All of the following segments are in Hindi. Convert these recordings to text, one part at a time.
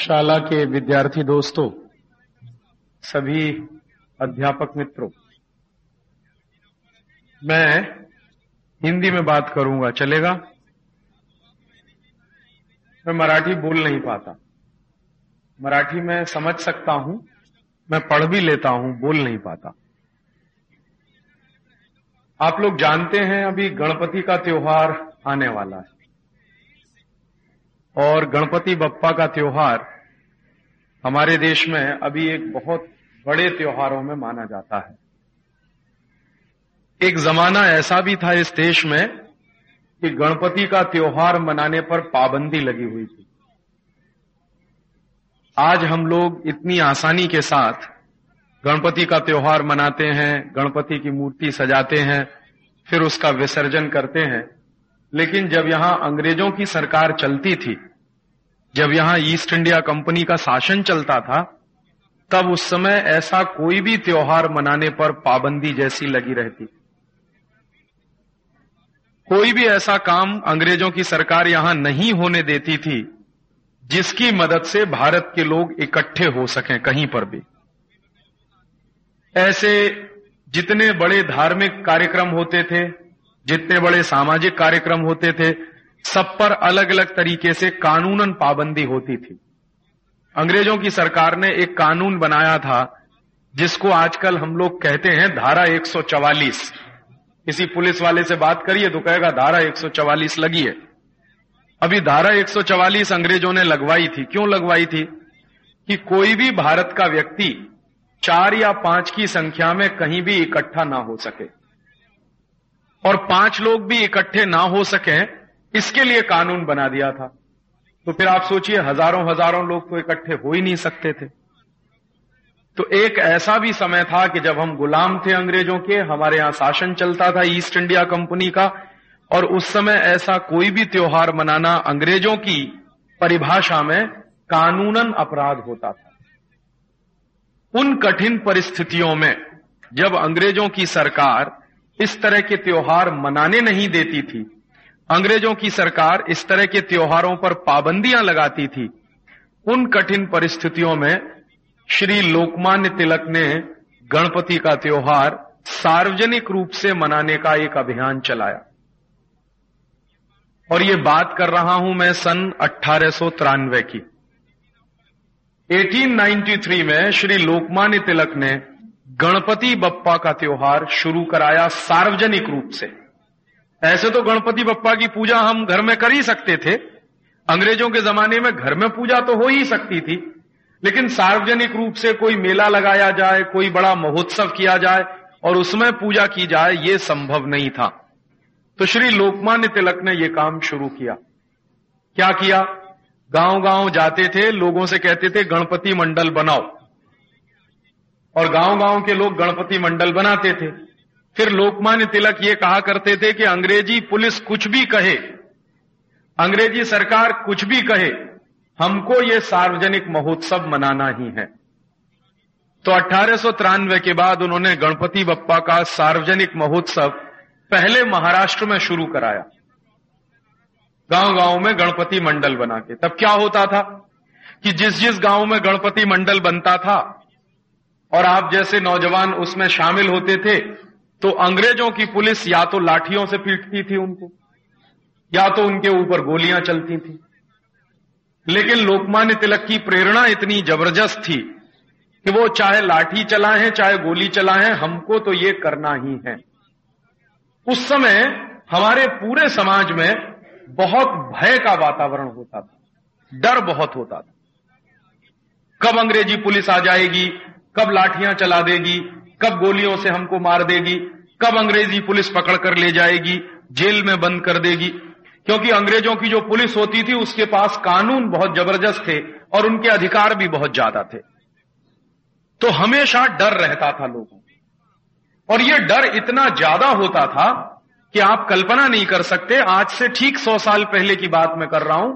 शाला के विद्यार्थी दोस्तों, सभी अध्यापक मित्रों, मैं हिंदी में बात करूँगा। चलेगा? मैं मराठी बोल नहीं पाता। मराठी में समझ सकता हूँ, मैं पढ़ भी लेता हूँ, बोल नहीं पाता। आप लोग जानते हैं, अभी गणपति का त्योहार आने वाला है। और गणपति बप्पा का त्योहार हमारे देश में अभी एक बहुत बड़े त्योहारों में माना जाता है। एक जमाना ऐसा भी था इस देश में कि गणपति का त्योहार मनाने पर पाबंदी लगी हुई थी। आज हम लोग इतनी आसानी के साथ गणपति का त्योहार मनाते हैं, गणपति की मूर्ति सजाते हैं, फिर उसका विसर्जन करते हैं। लेकिन जब यहाँ अंग्रेज़ों की सरकार चलती थी जब यहाँ ईस्ट इंडिया कंपनी का शासन चलता था, तब उस समय ऐसा कोई भी त्योहार मनाने पर पाबंदी जैसी लगी रहती। कोई भी ऐसा काम अंग्रेज़ों की सरकार यहाँ नहीं होने देती थी, जिसकी मदद से भारत के लोग इकट्ठे हो सकें कहीं पर भी। ऐसे जितने बड़े धार्मिक कार्यक्रम होते थे, जितने बड़े सामाजिक कार्यक्रम होते थे सब पर अलग अलग तरीके से कानूनन पाबंदी होती थी। अंग्रेज़ों की सरकार ने एक कानून बनाया था, जिसको आजकल हम लोग कहते हैं धारा 144 किसी पुलिस वाले से बात करिए तो कहेगा, धारा 144 लगी है। अभी धारा 144 अंग्रेज़ों ने लगवाई थी। क्यों लगवाई थी? कि कोई भी भारत का व्यक्ति चार या पाँच की संख्या में कहीं भी इकट्ठा ना हो सके। और पाँच लोग भी इकट्ठे ना हो सके इसके लिए कानून बना दिया था। तो फिर आप सोचिए, हज़ारों हज़ारों लोग तो इकट्ठे हो ही नहीं सकते थे। तो एक ऐसा भी समय था कि जब हम गुलाम थे अंग्रेज़ों के, हमारे यहाँ शासन चलता था ईस्ट इंडिया कंपनी का, और उस समय ऐसा कोई भी त्योहार मनाना अंग्रेज़ों की परिभाषा में कानूनन अपराध होता था। उन कठिन परिस्थितियों में जब अंग्रेज़ों की सरकार इस तरह के त्योहार मनाने नहीं देती थी अंग्रेज़ों की सरकार इस तरह के त्योहारों पर पाबंदियाँ लगाती थी। उन कठिन परिस्थितियों में श्री लोकमान्य तिलक ने गणपति का त्योहार सार्वजनिक रूप से मनाने का एक अभियान चलाया। और ये बात कर रहा हूँ मैं सन अट्ठारह की। 1893 में श्री लोकमान्य तिलक ने गणपति बप्पा का त्योहार शुरू कराया सार्वजनिक रूप से। ऐसे तो गणपति बप्पा की पूजा हम घर में कर ही सकते थे। अंग्रेज़ों के जमाने में घर में पूजा तो हो ही सकती थी, लेकिन सार्वजनिक रूप से कोई मेला लगाया जाए, कोई बड़ा महोत्सव किया जाए और उसमें पूजा की जाए, ये संभव नहीं था। तो श्री लोकमान्य तिलक ने यह काम शुरू किया। क्या किया? गाँव गाँव जाते थे, लोगों से कहते थे, गणपति मंडल बनाओ। और गाँव गाँव के लोग गणपति मंडल बनाते थे। फिर लोकमान्य तिलक ये कहा करते थे कि अंग्रेज़ी पुलिस कुछ भी कहे, अंग्रेज़ी सरकार कुछ भी कहे, हमको ये सार्वजनिक महोत्सव मनाना ही है। तो अठारह के बाद उन्होंने गणपति बप्पा का सार्वजनिक महोत्सव पहले महाराष्ट्र में शुरू कराया। गाँव गाँव में गणपति मंडल बना के। तब क्या होता था कि जिस जिस गाँव में गणपति मंडल बनता था, और आप जैसे नौजवान उसमें शामिल होते थे तो अंग्रेज़ों की पुलिस या तो लाठियों से पीटती थी उनको, या तो उनके ऊपर गोलियाँ चलती थी। लेकिन लोकमान्य तिलक की प्रेरणा इतनी ज़बरदस्त थी कि वो चाहे लाठी चलाएँ, चाहे गोली चलाएँ, हमको तो ये करना ही है। उस समय हमारे पूरे समाज में बहुत भय का वातावरण होता था, डर बहुत होता था। कब अंग्रेज़ी पुलिस आ जाएगी, कब लाठियाँ चला देगी कब गोलियों से हमको मार देगी, कब अंग्रेज़ी पुलिस पकड़ कर ले जाएगी, जेल में बंद कर देगी। क्योंकि अंग्रेज़ों की जो पुलिस होती थी, उसके पास कानून बहुत ज़बरदस्त थे और उनके अधिकार भी बहुत ज़्यादा थे। तो हमेशा डर रहता था लोगों और यह डर इतना ज़्यादा होता था कि आप कल्पना नहीं कर सकते, आज से ठीक सौ साल पहले की बात मैं कर रहा हूँ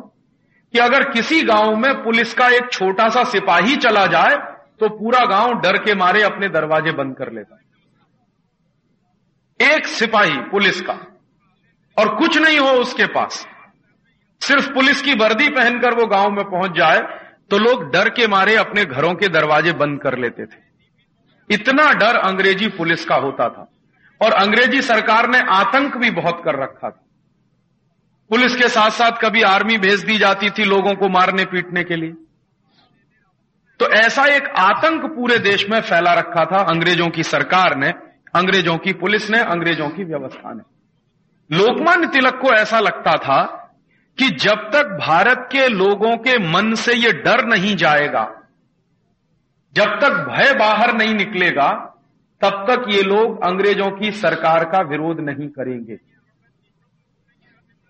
कि अगर किसी गाँव में पुलिस का एक छोटा सा सिपाही चला जाए तो पूरा गाँव डर के मारे अपने दरवाजे बंद कर लेता। एक सिपाही पुलिस का, और कुछ नहीं हो उसके पास। सिर्फ़ पुलिस की वर्दी पहनकर वो गाँव में पहुँच जाए तो लोग डर के मारे अपने घरों के दरवाजे बंद कर लेते थे। इतना डर अंग्रेज़ी पुलिस का होता था, और अंग्रेज़ी सरकार ने आतंक भी बहुत कर रखा था। पुलिस के साथ साथ कभी आर्मी भेज दी जाती थी लोगों को मारने पीटने के लिए। तो ऐसा एक आतंक पूरे देश में फैला रखा था, अंग्रेज़ों की सरकार ने, अंग्रेज़ों की पुलिस ने, अंग्रेज़ों की व्यवस्था ने। लोकमान्य तिलक को ऐसा लगता था कि जब तक भारत के लोगों के मन से यह डर नहीं जाएगा, जब तक भय बाहर नहीं निकलेगा, तब तक ये लोग अंग्रेज़ों की सरकार का विरोध नहीं करेंगे।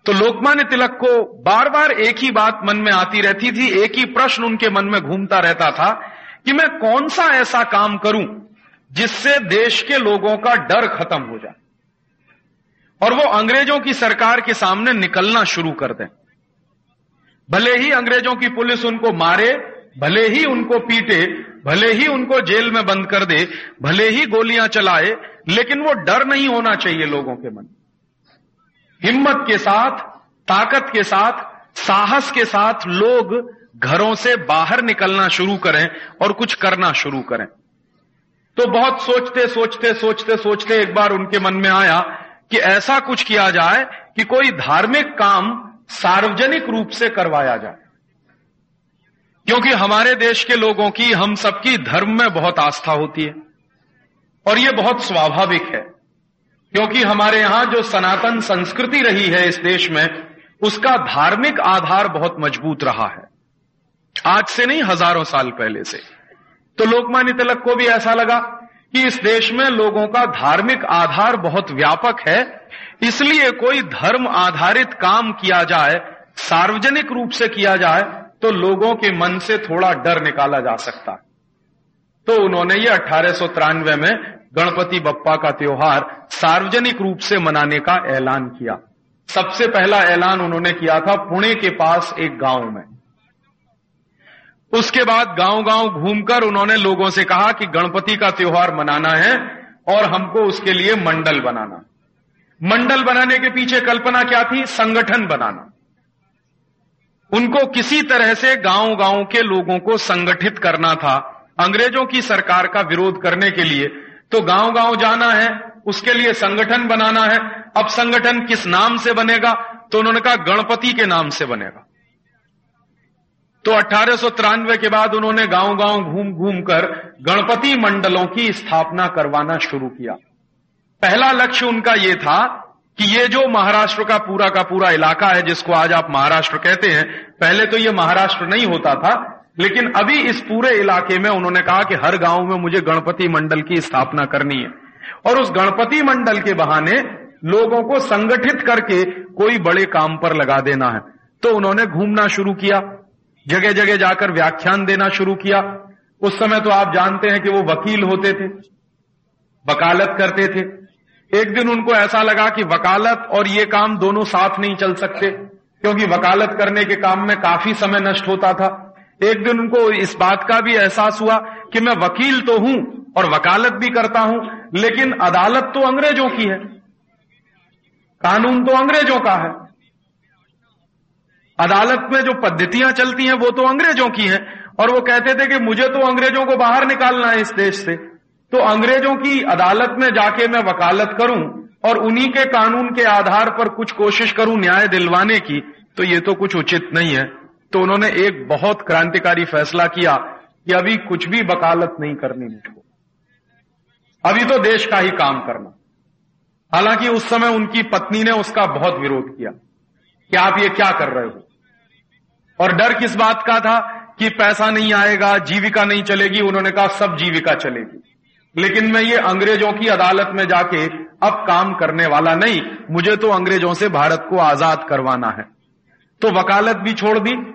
तो लोकमान्य तिलक को बार बार एक ही बात मन में आती रहती थी, एक ही प्रश्न उनके मन में घूमता रहता था कि मैं कौन सा ऐसा काम करूँ जिससे देश के लोगों का डर खत्म हो जाए। और वो अंग्रेज़ों की सरकार के सामने निकलना शुरू कर दें। भले ही अंग्रेज़ों की पुलिस उनको मारे, भले ही उनको पीटे, भले ही उनको जेल में बंद कर दे, भले ही गोलियाँ चलाए, लेकिन वो डर नहीं होना चाहिए लोगों के मन हिम्मत के साथ, ताकत के साथ, साहस के साथ लोग घरों से बाहर निकलना शुरू करें और कुछ करना शुरू करें। तो बहुत सोचते सोचते सोचते सोचते एक बार उनके मन में आया कि ऐसा कुछ किया जाए कि कोई धार्मिक काम सार्वजनिक रूप से करवाया जाए। क्योंकि हमारे देश के लोगों की, हम सबकी धर्म में बहुत आस्था होती है और यह बहुत स्वाभाविक है। क्योंकि हमारे यहाँ जो सनातन संस्कृति रही है इस देश में, उसका धार्मिक आधार बहुत मज़बूत रहा है। आज से नहीं, हज़ारों साल पहले से। तो लोकमान्य तिलक को भी ऐसा लगा कि इस देश में लोगों का धार्मिक आधार बहुत व्यापक है, इसलिए कोई धर्म आधारित काम किया जाए, सार्वजनिक रूप से किया जाए तो लोगों के मन से थोड़ा डर निकाला जा सकता। है तो उन्होंने ये अठारह में गणपति बप्पा का त्योहार सार्वजनिक रूप से मनाने का ऐलान किया। सबसे पहला ऐलान उन्होंने किया था पुणे के पास एक गाँव में। उसके बाद गाँव गाँव घूमकर उन्होंने लोगों से कहा कि गणपति का त्योहार मनाना है और हमको उसके लिए मंडल बनाना। मंडल बनाने के पीछे कल्पना क्या थी? संगठन बनाना। उनको किसी तरह से गाँव गाँव के लोगों को संगठित करना था। अंग्रेज़ों की सरकार का विरोध करने के लिए तो गाँव गाँव जाना है, उसके लिए संगठन बनाना है। अब संगठन किस नाम से बनेगा? तो उन्होंने कहा, गणपति के नाम से बनेगा। तो अठारह के बाद उन्होंने गाँव गाँव घूम घूम कर गणपति मंडलों की स्थापना करवाना शुरू किया। पहला लक्ष्य उनका यह था कि ये जो महाराष्ट्र का पूरा का पूरा इलाका है, जिसको आज आप महाराष्ट्र कहते हैं, पहले तो ये महाराष्ट्र नहीं होता था लेकिन अभी इस पूरे इलाके में उन्होंने कहा कि हर गाँव में मुझे गणपति मंडल की स्थापना करनी है। और उस गणपति मंडल के बहाने लोगों को संगठित करके कोई बड़े काम पर लगा देना है। तो उन्होंने घूमना शुरू किया जगह जगह जाकर व्याख्यान देना शुरू किया। उस समय तो आप जानते हैं कि वो वकील होते थे, वकालत करते थे। एक दिन उनको ऐसा लगा कि वकालत और ये काम दोनों साथ नहीं चल सकते, क्योंकि वकालत करने के काम में काफ़ी समय नष्ट होता था। एक दिन उनको इस बात का भी एहसास हुआ कि मैं वकील तो हूँ और वकालत भी करता हूँ, लेकिन अदालत तो अंग्रेज़ों की है। कानून तो अंग्रेज़ों का है। अदालत में जो पद्धतियाँ चलती हैं, वो तो अंग्रेज़ों की हैं, और वो कहते थे कि मुझे तो अंग्रेज़ों को बाहर निकालना है इस देश से। तो अंग्रेज़ों की अदालत में जाके मैं वकालत करूँ और उन्हीं के कानून के आधार पर कुछ कोशिश करूँ न्याय दिलवाने की तो ये तो कुछ उचित नहीं है। तो उन्होंने एक बहुत क्रांतिकारी फैसला किया कि अभी कुछ भी वकालत नहीं करनी मुझको। अभी तो देश का ही काम करना। हालाँकि उस समय उनकी पत्नी ने उसका बहुत विरोध किया कि आप ये क्या कर रहे हो? और डर किस बात का था कि पैसा नहीं आएगा, जीविका नहीं चलेगी? उन्होंने कहा, सब जीविका चलेगी। लेकिन मैं ये अंग्रेज़ों की अदालत में जाके अब काम करने वाला नहीं, मुझे तो अंग्रेज़ों से भारत को आज़ाद करवाना है। तो वकालत भी छोड़ दी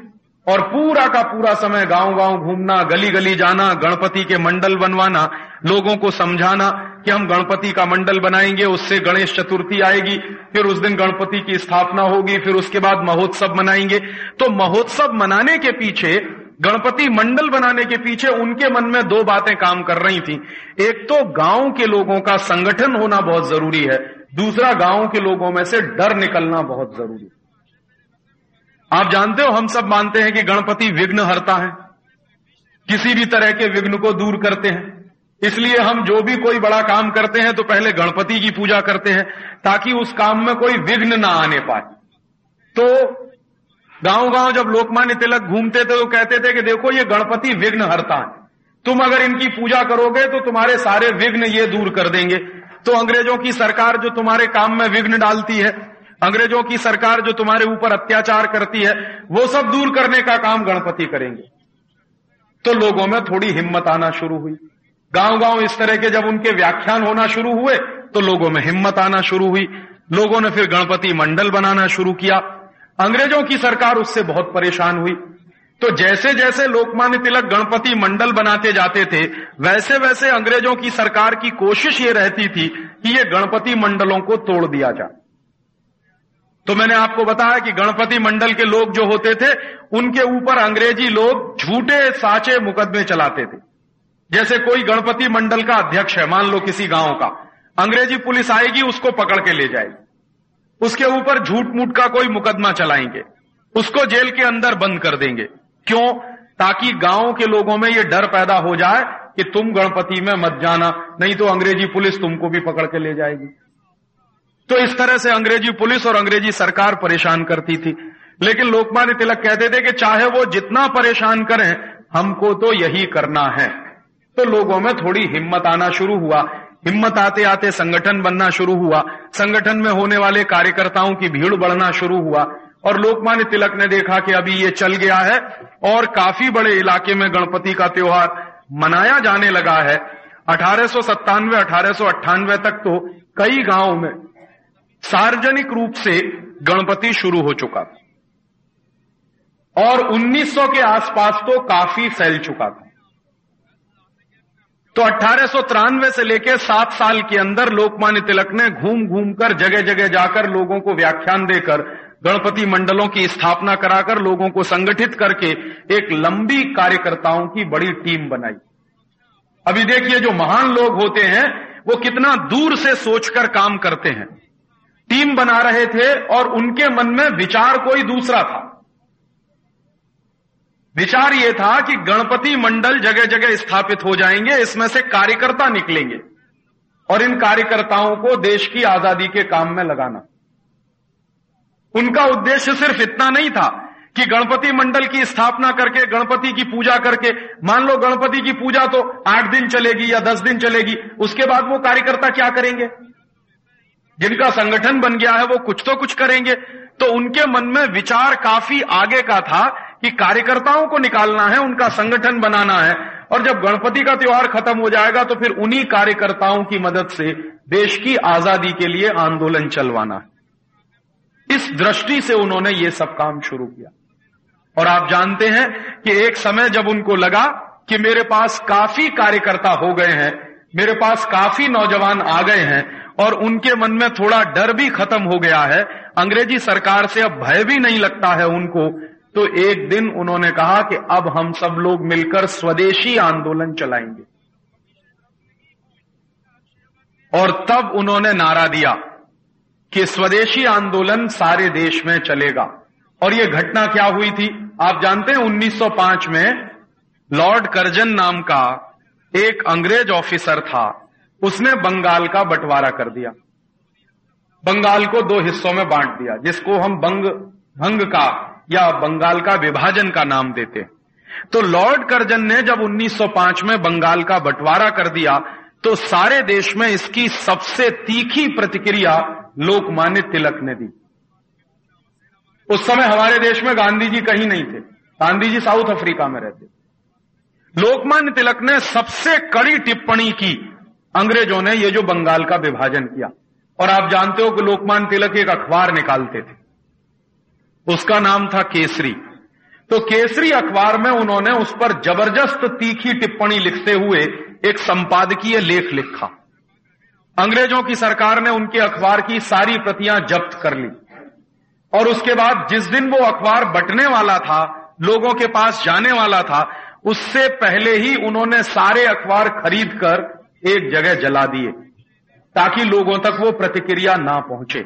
और पूरा का पूरा समय गाँव गाँव घूमना गली गली जाना, गणपति के मंडल बनवाना, लोगों को समझाना कि हम गणपति का मंडल बनाएँगे, उससे गणेश चतुर्थी आएगी, फिर उस दिन गणपति की स्थापना होगी, फिर उसके बाद महोत्सव मनाएँगे। तो महोत्सव मनाने के पीछे, गणपति मंडल बनाने के पीछे उनके मन में दो बातें काम कर रही थी। एक तो गाँव के लोगों का संगठन होना बहुत ज़रूरी है, दूसरा गाँव के लोगों में से डर निकलना बहुत ज़रूरी है। आप जानते हो, हम सब मानते हैं कि गणपति विघ्न हरता है। किसी भी तरह के विघ्न को दूर करते हैं। इसलिए हम जो भी कोई बड़ा काम करते हैं तो पहले गणपति की पूजा करते हैं, ताकि उस काम में कोई विघ्न ना आने पाए। तो गाँव गाँव जब लोकमान्य तिलक घूमते थे तो कहते थे कि देखो, ये गणपति विघ्न हरता है। तुम अगर इनकी पूजा करोगे तो तुम्हारे सारे विघ्न ये दूर कर देंगे। तो अंग्रेज़ों की सरकार जो तुम्हारे काम में विघ्न डालती है अंग्रेज़ों की सरकार जो तुम्हारे ऊपर अत्याचार करती है, वो सब दूर करने का काम गणपति करेंगे। तो लोगों में थोड़ी हिम्मत आना शुरू हुई। गाँव गाँव इस तरह के जब उनके व्याख्यान होना शुरू हुए तो लोगों में हिम्मत आना शुरू हुई। लोगों ने फिर गणपति मंडल बनाना शुरू किया। अंग्रेज़ों की सरकार उससे बहुत परेशान हुई। तो जैसे जैसे लोकमान्य तिलक गणपति मंडल बनाते जाते थे वैसे वैसे अंग्रेज़ों की सरकार की कोशिश ये रहती थी कि ये गणपति मंडलों को तोड़ दिया जाए। तो मैंने आपको बताया कि गणपति मंडल के लोग जो होते थे, उनके ऊपर अंग्रेज़ी लोग झूठे, साचे मुकदमे चलाते थे। जैसे कोई गणपति मंडल का अध्यक्ष है, मान लो किसी गाँव का, अंग्रेज़ी पुलिस आएगी, उसको पकड़ के ले जाएगी। उसके ऊपर झूठ मूठ का कोई मुकदमा चलाएँगे, उसको जेल के अंदर बंद कर देंगे। क्यों? ताकि गाँव के लोगों में यह डर पैदा हो जाए कि तुम गणपति में मत जाना, नहीं तो अंग्रेज़ी पुलिस तुमको भी पकड़ के ले जाएगी। तो इस तरह से अंग्रेज़ी पुलिस और अंग्रेज़ी सरकार परेशान करती थी। लेकिन लोकमान्य तिलक कहते थे कि चाहे वो जितना परेशान करें, हमको तो यही करना है। तो लोगों में थोड़ी हिम्मत आना शुरू हुआ। हिम्मत आते आते संगठन बनना शुरू हुआ। संगठन में होने वाले कार्यकर्ताओं की भीड़ बढ़ना शुरू हुआ। और लोकमान्य तिलक ने देखा कि अभी ये चल गया है और काफ़ी बड़े इलाके में गणपति का त्योहार मनाया जाने लगा है। अठारह सौ सत्तानवे, अठारह तक तो कई गाँवों में सार्वजनिक रूप से गणपति शुरू हो चुका था। और 1900 के आसपास तो काफ़ी फैल चुका था। तो अठारह से लेकर सात साल के अंदर लोकमान्य तिलक ने घूम घूम कर जगह जगह जाकर लोगों को व्याख्यान देकर, गणपति मंडलों की स्थापना कराकर लोगों को संगठित करके एक लंबी कार्यकर्ताओं की बड़ी टीम बनाई। अभी देखिए जो महान लोग होते हैं, वो कितना दूर से सोचकर काम करते हैं। टीम बना रहे थे और उनके मन में विचार कोई दूसरा था। विचार यह था कि गणपति मंडल जगह जगह स्थापित हो जाएँगे, इसमें से कार्यकर्ता निकलेंगे और इन कार्यकर्ताओं को देश की आज़ादी के काम में लगाना। उनका उद्देश्य सिर्फ़ इतना नहीं था कि गणपति मंडल की स्थापना करके, गणपति की पूजा करके, मान लो गणपति की पूजा तो आठ दिन चलेगी या दस दिन चलेगी, उसके बाद वो कार्यकर्ता क्या करेंगे? जिनका संगठन बन गया है, वो कुछ तो कुछ करेंगे। तो उनके मन में विचार काफ़ी आगे का था कि कार्यकर्ताओं को निकालना है, उनका संगठन बनाना है। और जब गणपति का त्योहार खत्म हो जाएगा तो फिर उन्हीं कार्यकर्ताओं की मदद से देश की आज़ादी के लिए आंदोलन चलवाना इस दृष्टि से उन्होंने ये सब काम शुरू किया। और आप जानते हैं कि एक समय जब उनको लगा कि मेरे पास काफ़ी कार्यकर्ता हो गए हैं, मेरे पास काफ़ी नौजवान आ गए हैं और उनके मन में थोड़ा डर भी खत्म हो गया है। अंग्रेज़ी सरकार से अब भय भी नहीं लगता है उनको। तो एक दिन उन्होंने कहा कि अब हम सब लोग मिलकर स्वदेशी आंदोलन चलाएँगे। और तब उन्होंने नारा दिया कि स्वदेशी आंदोलन सारे देश में चलेगा। और यह घटना क्या हुई थी? आप जानते हैं 1905 में लॉर्ड कर्जन नाम का एक अंग्रेज़ ऑफिसर था। उसने बंगाल का बंटवारा कर दिया। बंगाल को दो हिस्सों में बांट दिया, जिसको हम बंग, भंग का या बंगाल का विभाजन का नाम देते तो लॉर्ड कर्जन ने जब 1905 में बंगाल का बंटवारा कर दिया तो सारे देश में इसकी सबसे तीखी प्रतिक्रिया लोकमान्य तिलक ने दी। उस समय हमारे देश में गांधी जी कहीं नहीं थे। गांधी जी साउथ अफ्रीका में रहते लोकमान्य तिलक ने सबसे कड़ी टिप्पणी की अंग्रेज़ों ने ये जो बंगाल का विभाजन किया, और आप जानते हो कि लोकमान तिलक एक अखबार निकालते थे। उसका नाम था केसरी। तो केसरी अखबार में उन्होंने उस पर ज़बरदस्त तीखी टिप्पणी लिखते हुए एक संपादकीय लेख लिखा। अंग्रेज़ों की सरकार ने उनके अखबार की सारी प्रतियाँ जब्त कर ली। और उसके बाद जिस दिन वो अखबार बटने वाला था, लोगों के पास जाने वाला था, उससे पहले ही उन्होंने सारे अखबार खरीद कर एक जगह जला दिए ताकि लोगों तक वो प्रतिक्रिया ना पहुँचे।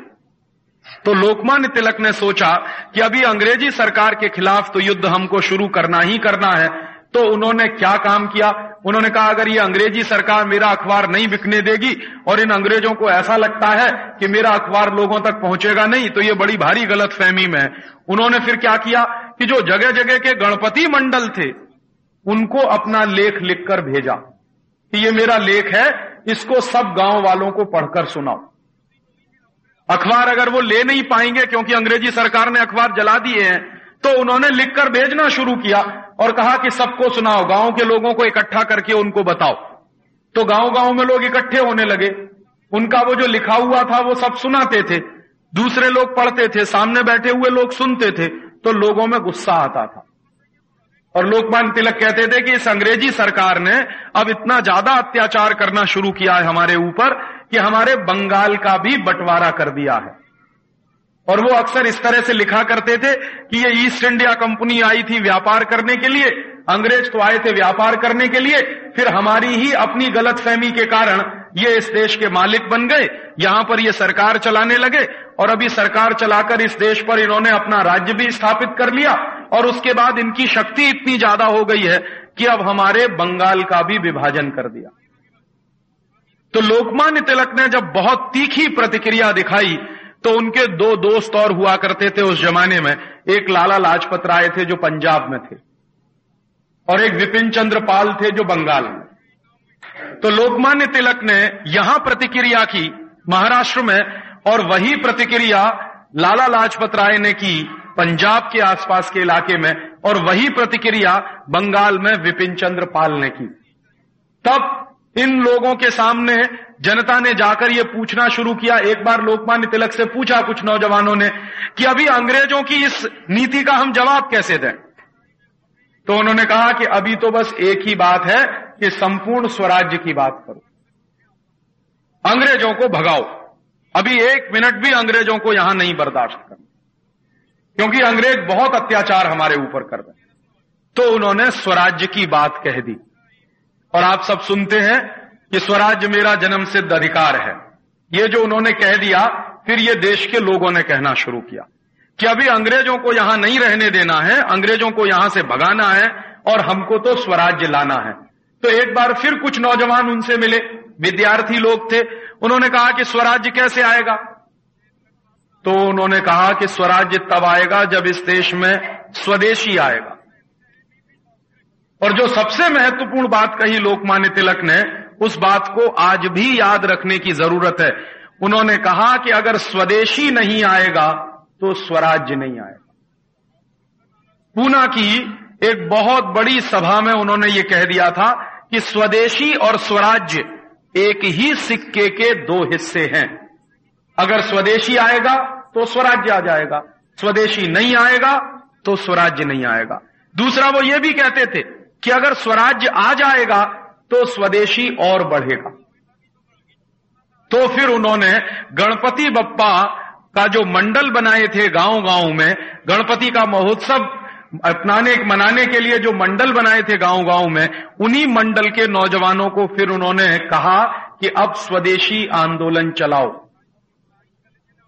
तो लोकमान्य तिलक ने सोचा कि अभी अंग्रेज़ी सरकार के खिलाफ तो युद्ध हमको शुरू करना ही करना है तो उन्होंने क्या काम किया? उन्होंने कहा, अगर ये अंग्रेज़ी सरकार मेरा अखबार नहीं बिकने देगी और इन अंग्रेज़ों को ऐसा लगता है कि मेरा अखबार लोगों तक पहुंचेगा नहीं तो ये बड़ी भारी गलत फहमी में है। उन्होंने फिर क्या किया कि जो जगह जगह के गणपति मंडल थे, उनको अपना लेख लिखकर भेजा। कि ये मेरा लेख है, इसको सब गाँव वालों को पढ़कर सुनाओ। अखबार अगर वो ले नहीं पाएँगे, क्योंकि अंग्रेज़ी सरकार ने अखबार जला दिए हैं तो उन्होंने लिखकर भेजना शुरू किया और कहा कि सबको सुनाओ, गाँव के लोगों को इकट्ठा करके उनको बताओ। तो गाँव गाँव में लोग इकट्ठे होने लगे। उनका वो जो लिखा हुआ था, वो सब सुनाते थे। दूसरे लोग पढ़ते थे, सामने बैठे हुए लोग सुनते थे तो लोगों में गुस्सा आता था। और लोकमान तिलक कहते थे कि इस अंग्रेज़ी सरकार ने अब इतना ज़्यादा अत्याचार करना शुरू किया है हमारे ऊपर कि हमारे बंगाल का भी बंटवारा कर दिया है। और वो अक्सर इस तरह से लिखा करते थे कि ये ईस्ट इंडिया कंपनी आई थी व्यापार करने के लिए, अंग्रेज़ तो आए थे व्यापार करने के लिए, फिर हमारी ही अपनी गलत फहमी के कारण ये इस देश के मालिक बन गए, यहाँ पर ये सरकार चलाने लगे, और अभी सरकार चलाकर इस देश पर इन्होंने अपना राज्य भी स्थापित कर लिया, और उसके बाद इनकी शक्ति इतनी ज़्यादा हो गई है कि अब हमारे बंगाल का भी विभाजन कर दिया। तो लोकमान्य तिलक ने जब बहुत तीखी प्रतिक्रिया दिखाई तो उनके दो दोस्त और हुआ करते थे उस जमाने में। एक लाला लाजपत राय थे जो पंजाब में थे, और एक विपिन चंद्र पाल थे जो बंगाल में। तो लोकमान्य तिलक ने यहाँ प्रतिक्रिया की महाराष्ट्र में और वही प्रतिक्रिया लाला लाजपत राय ने की पंजाब के आसपास के इलाके में और वही प्रतिक्रिया बंगाल में विपिन चंद्र पाल ने की। तब इन लोगों के सामने जनता ने जाकर यह पूछना शुरू किया। एक बार लोकमान्य तिलक से पूछा कुछ नौजवानों ने कि अभी अंग्रेज़ों की इस नीति का हम जवाब कैसे दें? तो उन्होंने कहा कि अभी तो बस एक ही बात है कि संपूर्ण स्वराज्य की बात करो। अंग्रेज़ों को भगाओ। अभी एक मिनट भी अंग्रेज़ों को यहाँ नहीं बर्दाश्त करना। क्योंकि अंग्रेज़ बहुत अत्याचार हमारे ऊपर कर रहे हैं। तो उन्होंने स्वराज्य की बात कह दी। और आप सब सुनते हैं कि स्वराज्य मेरा जन्म सिद्ध अधिकार है। ये जो उन्होंने कह दिया, फिर ये देश के लोगों ने कहना शुरू किया। कि अभी अंग्रेज़ों को यहाँ नहीं रहने देना है, अंग्रेज़ों को यहाँ से भगाना है और हमको तो स्वराज्य लाना है। तो एक बार फिर कुछ नौजवान उनसे मिले, विद्यार्थी लोग थे, उन्होंने कहा कि स्वराज्य कैसे आएगा? तो उन्होंने कहा कि स्वराज्य तब आएगा जब इस देश में स्वदेशी आएगा। और जो सबसे महत्वपूर्ण बात कही लोकमान्य तिलक ने, उस बात को आज भी याद रखने की ज़रूरत है। उन्होंने कहा कि अगर स्वदेशी नहीं आएगा तो स्वराज्य नहीं आएगा पूना की एक बहुत बड़ी सभा में उन्होंने ये कह दिया था कि स्वदेशी और स्वराज्य एक ही सिक्के के दो हिस्से हैं। अगर स्वदेशी आएगा तो स्वराज्य आ जाएगा। स्वदेशी नहीं आएगा तो स्वराज्य नहीं आएगा। दूसरा वो ये भी कहते थे कि अगर स्वराज्य आ जाएगा तो स्वदेशी और बढ़ेगा। तो फिर उन्होंने गणपति बप्पा का जो मंडल बनाए थे गाँव गाँव में, गणपति का महोत्सव अपनाने, मनाने के लिए जो मंडल बनाए थे गाँव गाँव में, उन्हीं मंडल के नौजवानों को फिर उन्होंने कहा कि अब स्वदेशी आंदोलन चलाओ।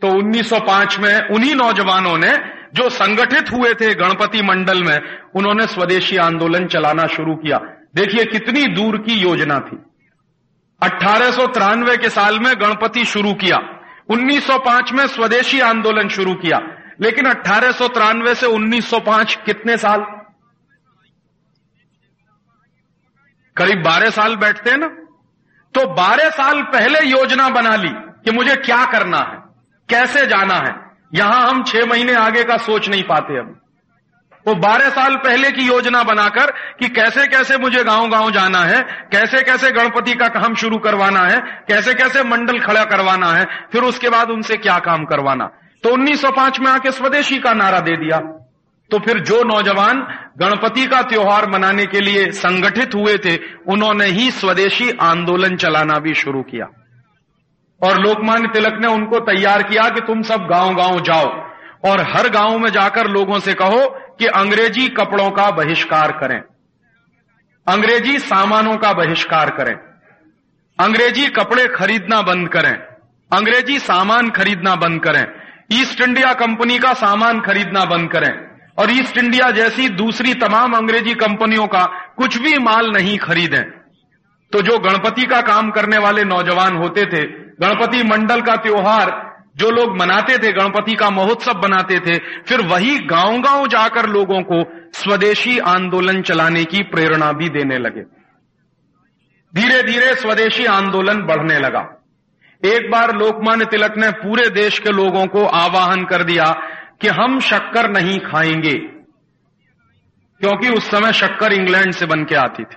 तो 1905 में उन्हीं नौजवानों ने जो संगठित हुए थे गणपति मंडल में, उन्होंने स्वदेशी आंदोलन चलाना शुरू किया। देखिए कितनी दूर की योजना थी। अठारह के साल में गणपति शुरू किया। 1905 में स्वदेशी आंदोलन शुरू किया। लेकिन अट्ठारह से 1905 कितने साल? करीब 12 साल बैठते हैं ना? तो 12 साल पहले योजना बना ली कि मुझे क्या करना है, कैसे जाना है। यहाँ हम छह महीने आगे का सोच नहीं पाते अब। वो बारह साल पहले की योजना बनाकर कि कैसे कैसे मुझे गाँव गाँव जाना है, कैसे कैसे गणपति का काम शुरू करवाना है, कैसे कैसे मंडल खड़ा करवाना है, फिर उसके बाद उनसे क्या काम करवाना। तो 1905 में आके स्वदेशी का नारा दे दिया। तो फिर जो नौजवान गणपति का त्योहार मनाने के लिए संगठित हुए थे, उन्होंने ही स्वदेशी आंदोलन चलाना भी शुरू किया। और लोकमान्य तिलक ने उनको तैयार किया कि तुम सब गाँव गाँव जाओ। और हर गाँव में जाकर लोगों से कहो कि अंग्रेज़ी कपड़ों का बहिष्कार करें। अंग्रेज़ी सामानों का बहिष्कार करें। अंग्रेज़ी कपड़े खरीदना बंद करें। अंग्रेज़ी सामान खरीदना बंद करें। ईस्ट इंडिया कंपनी का सामान खरीदना बंद करें। और ईस्ट इंडिया जैसी दूसरी तमाम अंग्रेज़ी कंपनियों का कुछ भी माल नहीं खरीदें। तो जो गणपति का काम करने वाले नौजवान होते थे, गणपति मंडल का त्योहार जो लोग मनाते थे, गणपति का महोत्सव बनाते थे, फिर वही गाँव गाँव जाकर लोगों को स्वदेशी आंदोलन चलाने की प्रेरणा भी देने लगे। धीरे धीरे स्वदेशी आंदोलन बढ़ने लगा। एक बार लोकमान्य तिलक ने पूरे देश के लोगों को आवाहन कर दिया कि हम शक्कर नहीं खाएँगे, क्योंकि उस समय शक्कर इंग्लैंड से बन के आती थी।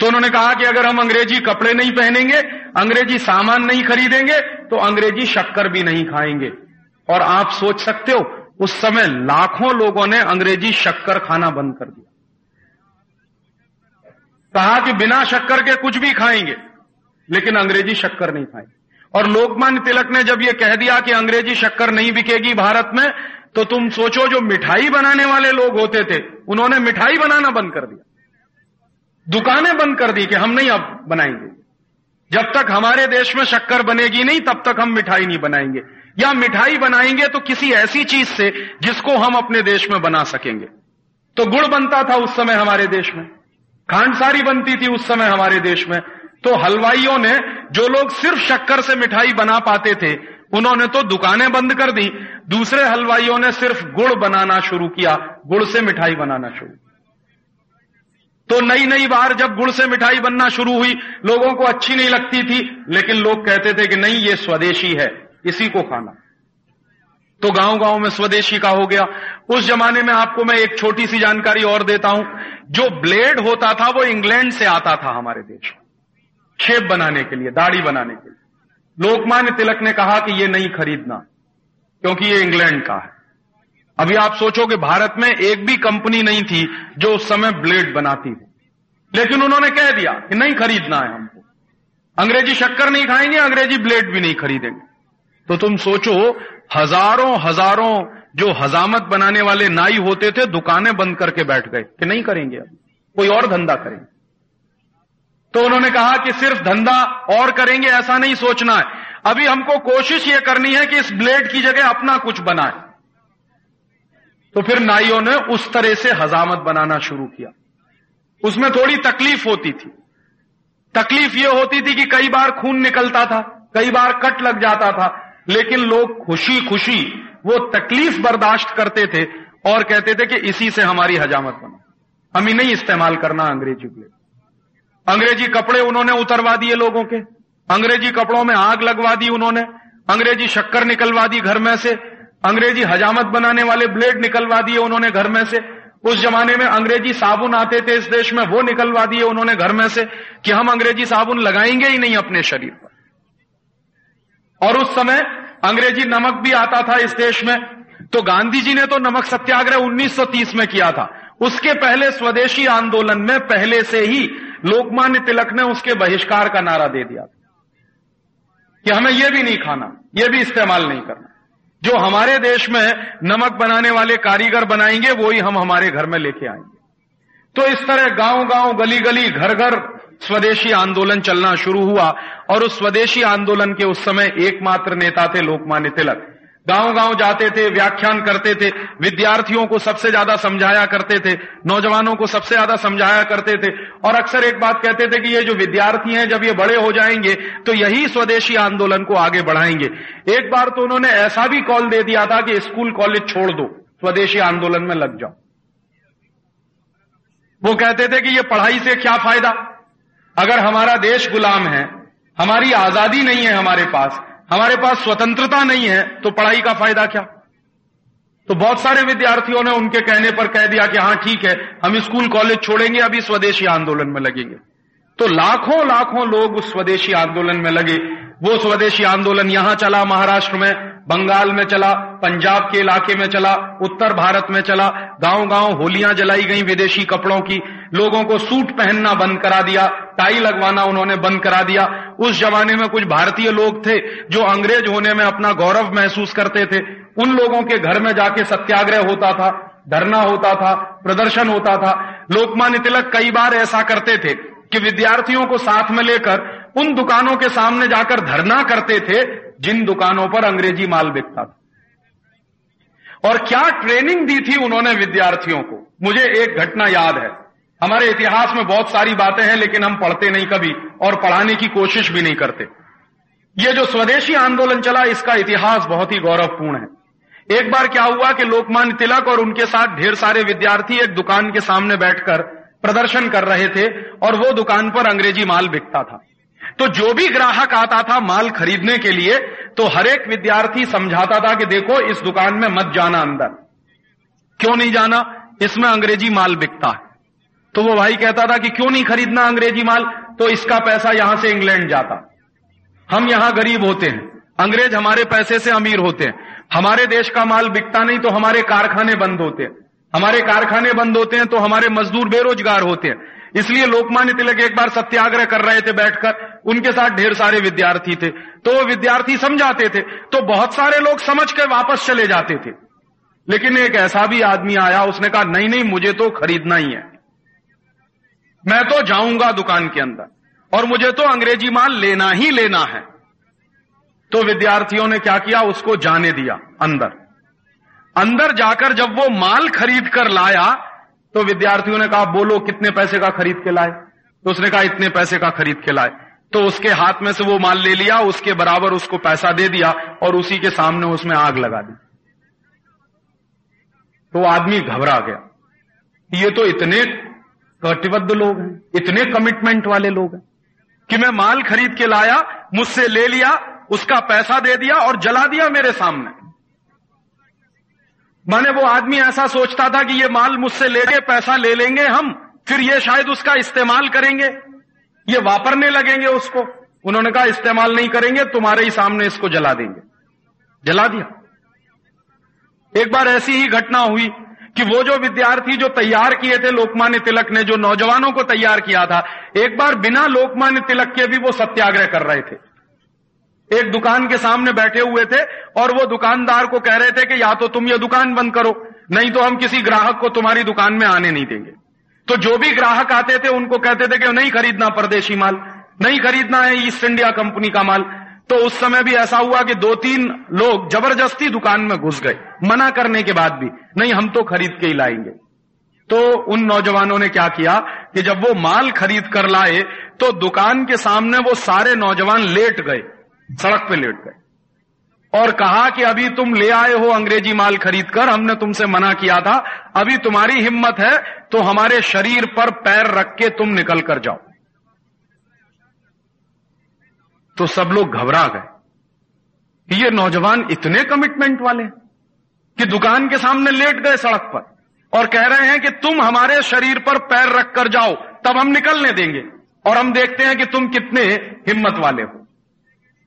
तो उन्होंने कहा कि अगर हम अंग्रेज़ी कपड़े नहीं पहनेंगे, अंग्रेज़ी सामान नहीं खरीदेंगे तो अंग्रेज़ी शक्कर भी नहीं खाएँगे। और आप सोच सकते हो, उस समय लाखों लोगों ने अंग्रेज़ी शक्कर खाना बंद कर दिया। कहा कि बिना शक्कर के कुछ भी खाएँगे, लेकिन अंग्रेज़ी शक्कर नहीं खाएँगे। और लोकमान्य तिलक ने जब यह कह दिया कि अंग्रेज़ी शक्कर नहीं बिकेगी भारत में तो तुम सोचो जो मिठाई बनाने वाले लोग होते थे, उन्होंने मिठाई बनाना बंद कर दिया। दुकानें बंद कर दी कि हम नहीं अब बनाएँगे। जब तक हमारे देश में शक्कर बनेगी नहीं, तब तक हम मिठाई नहीं बनाएँगे। या मिठाई बनाएँगे तो किसी ऐसी चीज़ से जिसको हम अपने देश में बना सकेंगे। तो गुड़ बनता था उस समय हमारे देश में। खांडसारी बनती थी उस समय हमारे देश में। तो हलवाइयों ने, जो लोग सिर्फ़ शक्कर से मिठाई बना पाते थे, उन्होंने तो दुकानें बंद कर दी। दूसरे हलवाइयों ने सिर्फ़ गुड़ बनाना शुरू किया, गुड़ से मिठाई बनाना शुरू तो नई नई बार जब गुड़ से मिठाई बनना शुरू हुई, लोगों को अच्छी नहीं लगती थी, लेकिन लोग कहते थे कि नहीं, ये स्वदेशी है, इसी को खाना। तो गाँव गाँव में स्वदेशी का हो गया। उस जमाने में आपको मैं एक छोटी सी जानकारी और देता हूँ। जो ब्लेड होता था, वो इंग्लैंड से आता था हमारे देश में। शेप बनाने के लिए, दाढ़ी बनाने के लिए। लोकमान्य तिलक ने कहा कि ये नहीं खरीदना, क्योंकि ये इंग्लैंड का है। अभी आप सोचो कि भारत में एक भी कंपनी नहीं थी जो उस समय ब्लेड बनाती थी। लेकिन उन्होंने कह दिया कि नहीं खरीदना है हमको। अंग्रेज़ी शक्कर नहीं खाएँगे, अंग्रेज़ी ब्लेड भी नहीं खरीदेंगे। तो तुम सोचो, हज़ारों हज़ारों जो हजामत बनाने वाले नाई होते थे, दुकानें बंद करके बैठ गए कि नहीं करेंगे अब। कोई और धंधा करेंगे। तो उन्होंने कहा कि सिर्फ़ धंधा और करेंगे, ऐसा नहीं सोचना है। अभी हमको कोशिश यह करनी है कि इस ब्लेड की जगह अपना कुछ बनाए। तो फिर नाइयों ने उस तरह से हजामत बनाना शुरू किया। उसमें थोड़ी तकलीफ़ होती थी। तकलीफ़ यह होती थी कि कई बार खून निकलता था, कई बार कट लग जाता था, लेकिन लोग खुशी खुशी वो तकलीफ़ बर्दाश्त करते थे और कहते थे कि इसी से हमारी हजामत बनो। हमें नहीं इस्तेमाल करना अंग्रेज़ी ब्लेड अंग्रेज़ी कपड़े उन्होंने उतरवा दिए लोगों के। अंग्रेज़ी कपड़ों में आग लगवा दी उन्होंने। अंग्रेज़ी शक्कर निकलवा दी घर में से। अंग्रेज़ी हजामत बनाने वाले ब्लेड निकलवा दिए उन्होंने घर में से। उस जमाने में अंग्रेज़ी साबुन आते थे इस देश में, वो निकलवा दिए उन्होंने घर में से कि हम अंग्रेज़ी साबुन लगाएँगे ही नहीं अपने शरीर पर। और उस समय अंग्रेज़ी नमक भी आता था इस देश में। तो गांधी जी ने तो नमक सत्याग्रह 1930 में किया था। उसके पहले स्वदेशी आंदोलन में पहले से ही लोकमान्य तिलक ने उसके बहिष्कार का नारा दे दिया कि हमें यह भी नहीं खाना यह भी इस्तेमाल नहीं करना। जो हमारे देश में नमक बनाने वाले कारीगर बनाएँगे वो ही हम हमारे घर में लेके आएँगे। तो इस तरह गाँव गाँव गली गली घर घर स्वदेशी आंदोलन चलना शुरू हुआ और उस स्वदेशी आंदोलन के उस समय एकमात्र नेता थे, लोकमान्य तिलक। गाँव गाँव जाते थे, व्याख्यान करते थे, विद्यार्थियों को सबसे ज़्यादा समझाया करते थे, नौजवानों को सबसे ज़्यादा समझाया करते थे। और अक्सर एक बात कहते थे कि ये जो विद्यार्थी हैं, जब ये बड़े हो जाएँगे तो यही स्वदेशी आंदोलन को आगे बढ़ाएँगे। एक बार तो उन्होंने ऐसा भी कॉल दे दिया था कि स्कूल कॉलेज छोड़ दो, स्वदेशी आंदोलन में लग जाओ। वो कहते थे कि ये पढ़ाई से क्या फ़ायदा? अगर हमारा देश गुलाम है, हमारी आज़ादी नहीं है हमारे पास हमारे पास स्वतंत्रता नहीं है तो पढ़ाई का फ़ायदा क्या? तो बहुत सारे विद्यार्थियों ने उनके कहने पर कह दिया कि हाँ, ठीक है, हम स्कूल कॉलेज छोड़ेंगे, अभी स्वदेशी आंदोलन में लगेंगे। तो लाखों लाखों लोग उस स्वदेशी आंदोलन में लगे। वो स्वदेशी आंदोलन यहाँ चला, महाराष्ट्र में, बंगाल में चला, पंजाब के इलाके में चला, उत्तर भारत में चला गाँव गाँव होलियाँ जलाई गई विदेशी कपड़ों की लोगों को सूट पहनना बंद करा दिया, टाई लगवाना उन्होंने बंद करा दिया। उस जमाने में कुछ भारतीय लोग थे जो अंग्रेज़ होने में अपना गौरव महसूस करते थे। उन लोगों के घर में जाके सत्याग्रह होता था, धरना होता था, प्रदर्शन होता था। लोकमान्य तिलक कई बार ऐसा करते थे कि विद्यार्थियों को साथ में लेकर उन दुकानों के सामने जाकर धरना करते थे जिन दुकानों पर अंग्रेज़ी माल बिकता था। और क्या ट्रेनिंग दी थी उन्होंने विद्यार्थियों को? मुझे एक घटना याद है। हमारे इतिहास में बहुत सारी बातें हैं, लेकिन हम पढ़ते नहीं कभी और पढ़ाने की कोशिश भी नहीं करते। ये जो स्वदेशी आंदोलन चला, इसका इतिहास बहुत ही गौरवपूर्ण है। एक बार क्या हुआ कि लोकमान्य तिलक और उनके साथ ढेर सारे विद्यार्थी एक दुकान के सामने बैठकर प्रदर्शन कर रहे थे और वो दुकान पर अंग्रेज़ी माल बिकता था। तो जो भी ग्राहक आता था माल खरीदने के लिए तो हर एक विद्यार्थी समझाता था कि देखो, इस दुकान में मत जाना अंदर। क्यों नहीं जाना? इसमें अंग्रेज़ी माल बिकता है। तो वो भाई कहता था कि क्यों नहीं खरीदना अंग्रेज़ी माल? तो इसका पैसा यहाँ से इंग्लैंड जाता। हम यहाँ गरीब होते हैं। अंग्रेज़ हमारे पैसे से अमीर होते हैं। हमारे देश का माल बिकता नहीं तो हमारे कारखाने बंद होते हैं। हमारे कारखाने बंद होते हैं तो हमारे मजदूर बेरोजगार होते हैं। इसलिए लोकमान्य तिलक एक बार सत्याग्रह कर रहे थे बैठकर। उनके साथ ढेर सारे विद्यार्थी थे। तो वो विद्यार्थी समझाते थे। तो बहुत सारे लोग समझ के वापस चले जाते थे। लेकिन एक ऐसा भी आदमी आया, उसने कहा, नहीं नहीं, मुझे तो खरीदना ही है। मैं तो जाऊँगा दुकान के अंदर और मुझे तो अंग्रेज़ी माल लेना ही लेना है। तो विद्यार्थियों ने क्या किया? उसको जाने दिया अंदर। अंदर जाकर जब वो माल खरीद कर लाया तो विद्यार्थियों ने कहा, बोलो, कितने पैसे का खरीद के लाए? तो उसने कहा, इतने पैसे का खरीद के लाए। तो उसके हाथ में से वो माल ले लिया, उसके बराबर उसको पैसा दे दिया और उसी के सामने उसमें आग लगा दी। तो आदमी घबरा गया। ये तो इतने कटिबद्ध लोग हैं, इतने कमिटमेंट वाले लोग हैं कि मैं माल खरीद के लाया, मुझसे ले लिया, उसका पैसा दे दिया और जला दिया मेरे सामने। माने वो आदमी ऐसा सोचता था कि ये माल मुझसे ले लेके पैसा ले लेंगे हम, फिर ये शायद उसका इस्तेमाल करेंगे। ये वापरने लगेंगे उसको। उन्होंने कहा, इस्तेमाल नहीं करेंगे, तुम्हारे ही सामने इसको जला देंगे। जला दिया। एक बार ऐसी ही घटना हुई कि वो जो विद्यार्थी जो तैयार किए थे लोकमान्य तिलक ने, जो नौजवानों को तैयार किया था, एक बार बिना लोकमान्य तिलक के भी वो सत्याग्रह कर रहे थे। एक दुकान के सामने बैठे हुए थे और वो दुकानदार को कह रहे थे कि या तो तुम ये दुकान बंद करो, नहीं तो हम किसी ग्राहक को तुम्हारी दुकान में आने नहीं देंगे। तो जो भी ग्राहक आते थे, उनको कहते थे कि नहीं खरीदना परदेशी माल, नहीं खरीदना है ईस्ट इंडिया कंपनी का माल। तो उस समय भी ऐसा हुआ कि दो तीन लोग ज़बरदस्ती दुकान में घुस गए, मना करने के बाद भी। नहीं, हम तो खरीद के ही लाएँगे। तो उन नौजवानों ने क्या किया कि जब वो माल खरीद कर लाए तो दुकान के सामने वो सारे नौजवान लेट गए, सड़क पे लेट गए। और कहा कि अभी तुम ले आए हो अंग्रेज़ी माल खरीद कर, हमने तुमसे मना किया था, अभी तुम्हारी हिम्मत है तो हमारे शरीर पर पैर रख के तुम निकल कर जाओ। तो सब लोग घबरा गए। ये नौजवान इतने कमिटमेंट वाले कि दुकान के सामने लेट गए सड़क पर और कह रहे हैं कि तुम हमारे शरीर पर पैर रख कर जाओ, तब हम निकलने देंगे और हम देखते हैं कि तुम कितने हिम्मत वाले हो।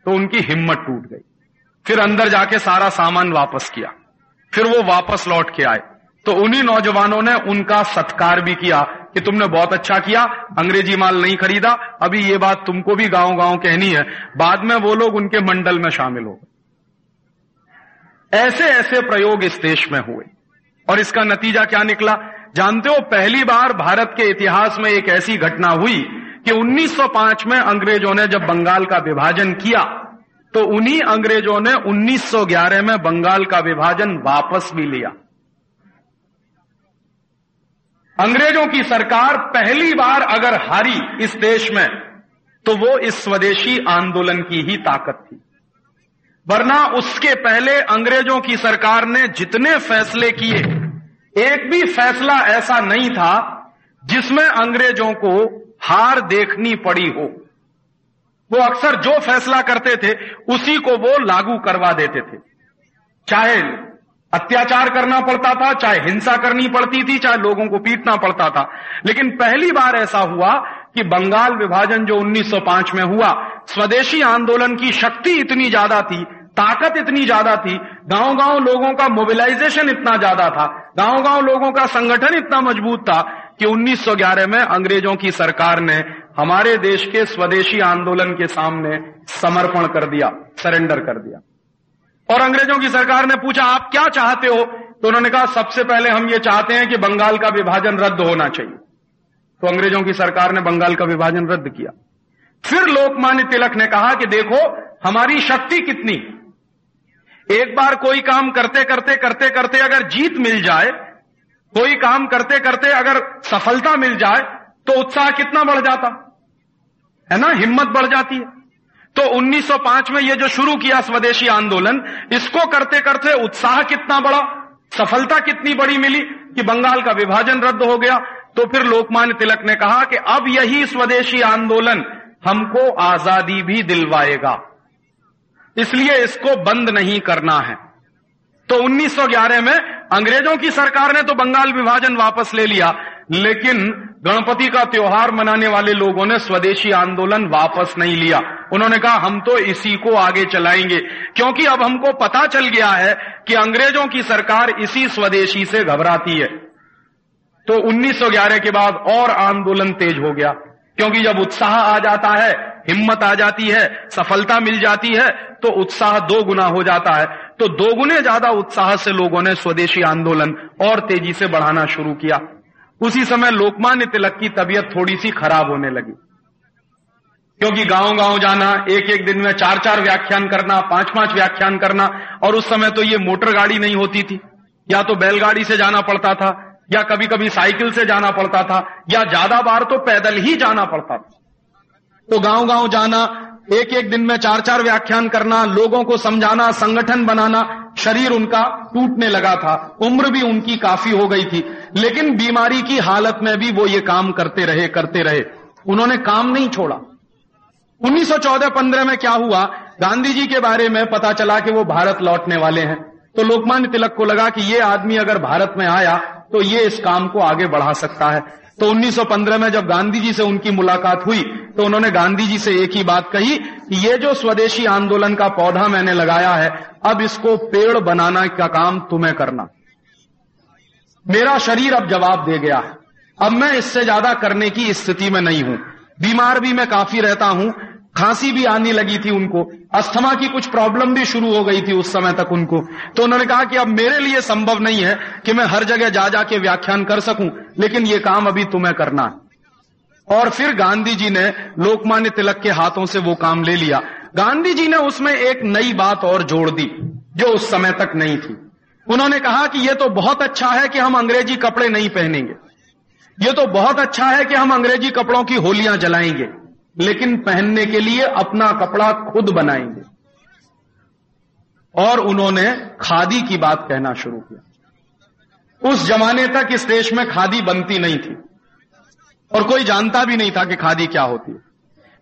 तो उनकी हिम्मत टूट गई। फिर अंदर जाके सारा सामान वापस किया। फिर वो वापस लौट के आए। तो उन्हीं नौजवानों ने उनका सत्कार भी किया कि तुमने बहुत अच्छा किया, अंग्रेज़ी माल नहीं खरीदा। अभी ये बात तुमको भी गाँव गाँव कहनी है। बाद में वो लोग उनके मंडल में शामिल हो ऐसे ऐसे प्रयोग इस देश में हुए। और इसका नतीजा क्या निकला? जानते हो, पहली बार भारत के इतिहास में एक ऐसी घटना हुई कि 1905 में अंग्रेज़ों ने जब बंगाल का विभाजन किया तो उन्हीं अंग्रेज़ों ने 1911 में बंगाल का विभाजन वापस भी लिया। अंग्रेज़ों की सरकार पहली बार अगर हारी इस देश में तो वो इस स्वदेशी आंदोलन की ही ताकत थी। वरना उसके पहले अंग्रेज़ों की सरकार ने जितने फैसले किए, एक भी फैसला ऐसा नहीं था जिसमें अंग्रेज़ों को हार देखनी पड़ी हो। वो अक्सर जो फैसला करते थे, उसी को वो लागू करवा देते थे। चाहे अत्याचार करना पड़ता था, चाहे हिंसा करनी पड़ती थी, चाहे लोगों को पीटना पड़ता था। लेकिन पहली बार ऐसा हुआ कि बंगाल विभाजन जो 1905 में हुआ, स्वदेशी आंदोलन की शक्ति इतनी ज़्यादा थी ताकत इतनी ज़्यादा थी गाँव गाँव लोगों का मोबिलाइजेशन इतना ज़्यादा था गाँव गाँव लोगों का संगठन इतना मज़बूत था कि 1911 में अंग्रेज़ों की सरकार ने हमारे देश के स्वदेशी आंदोलन के सामने समर्पण कर दिया सरेंडर कर दिया। और अंग्रेज़ों की सरकार ने पूछा, आप क्या चाहते हो? तो उन्होंने कहा, सबसे पहले हम ये चाहते हैं कि बंगाल का विभाजन रद्द होना चाहिए। तो अंग्रेज़ों की सरकार ने बंगाल का विभाजन रद्द किया। फिर लोकमान्य तिलक ने कहा कि देखो, हमारी शक्ति कितनी एक बार कोई काम करते करते करते करते अगर जीत मिल जाए, कोई काम करते करते अगर सफलता मिल जाए तो उत्साह कितना बढ़ जाता? है ना? हिम्मत बढ़ जाती है। तो 1905 में ये जो शुरू किया स्वदेशी आंदोलन, इसको करते करते उत्साह कितना बड़ा सफलता कितनी बड़ी मिली कि बंगाल का विभाजन रद्द हो गया। तो फिर लोकमान्य तिलक ने कहा कि अब यही स्वदेशी आंदोलन हमको आज़ादी भी दिलवाएगा। इसलिए इसको बंद नहीं करना है। तो 1911 में अंग्रेज़ों की सरकार ने तो बंगाल विभाजन वापस ले लिया, लेकिन गणपति का त्योहार मनाने वाले लोगों ने स्वदेशी आंदोलन वापस नहीं लिया। उन्होंने कहा, हम तो इसी को आगे चलाएँगे। क्योंकि अब हमको पता चल गया है कि अंग्रेज़ों की सरकार इसी स्वदेशी से घबराती है। तो 1911 के बाद और आंदोलन तेज हो गया, क्योंकि जब उत्साह आ जाता है हिम्मत आ जाती है, सफलता मिल जाती है तो उत्साह दो गुना हो जाता है। तो दोगुने ज़्यादा उत्साह से लोगों ने स्वदेशी आंदोलन और तेज़ी से बढ़ाना शुरू किया। उसी समय लोकमान्य तिलक की तबीयत थोड़ी सी खराब होने लगी। क्योंकि गाँव गाँव जाना एक एक दिन में चार चार व्याख्यान करना पाँच पाँच व्याख्यान करना, और उस समय तो ये मोटर गाड़ी नहीं होती थी। या तो बैलगाड़ी से जाना पड़ता था, या कभी कभी साइकिल से जाना पड़ता था, या ज़्यादा बार तो पैदल ही जाना पड़ता था। तो गाँव गाँव जाना एक एक दिन में चार चार व्याख्यान करना, लोगों को समझाना, संगठन बनाना, शरीर उनका टूटने लगा था, उम्र भी उनकी काफ़ी हो गई थी। लेकिन बीमारी की हालत में भी वो ये काम करते रहे करते रहे। उन्होंने काम नहीं छोड़ा। 1914-15 में क्या हुआ? गांधी जी के बारे में पता चला कि वो भारत लौटने वाले हैं। तो लोकमान्य तिलक को लगा कि ये आदमी अगर भारत में आया तो ये इस काम को आगे बढ़ा सकता है। तो 1915 में जब गांधी जी से उनकी मुलाकात हुई तो उन्होंने गांधी जी से एक ही बात कही कि ये जो स्वदेशी आंदोलन का पौधा मैंने लगाया है, अब इसको पेड़ बनाना का काम तुम्हें करना। मेरा शरीर अब जवाब दे गया। अब मैं इससे ज़्यादा करने की स्थिति में नहीं हूँ। बीमार भी मैं काफ़ी रहता हूँ खांसी भी आने लगी थी उनको। अस्थमा की कुछ प्रॉब्लम भी शुरू हो गई थी उस समय तक उनको। तो उन्होंने कहा कि अब मेरे लिए संभव नहीं है कि मैं हर जगह जा जाके व्याख्यान कर सकूँ, लेकिन ये काम अभी तुम्हें करना है। और फिर गांधी जी ने लोकमान्य तिलक के हाथों से वो काम ले लिया। गांधी जी ने उसमें एक नई बात और जोड़ दी, जो उस समय तक नहीं थी। उन्होंने कहा कि यह तो बहुत अच्छा है कि हम अंग्रेज़ी कपड़े नहीं पहनेंगे। ये तो बहुत अच्छा है कि हम अंग्रेज़ी कपड़ों की होलियाँ जलाएँगे। लेकिन पहनने के लिए अपना कपड़ा खुद बनाएँगे। और उन्होंने खादी की बात कहना शुरू किया। उस जमाने तक इस देश में खादी बनती नहीं थी। और कोई जानता भी नहीं था कि खादी क्या होती है।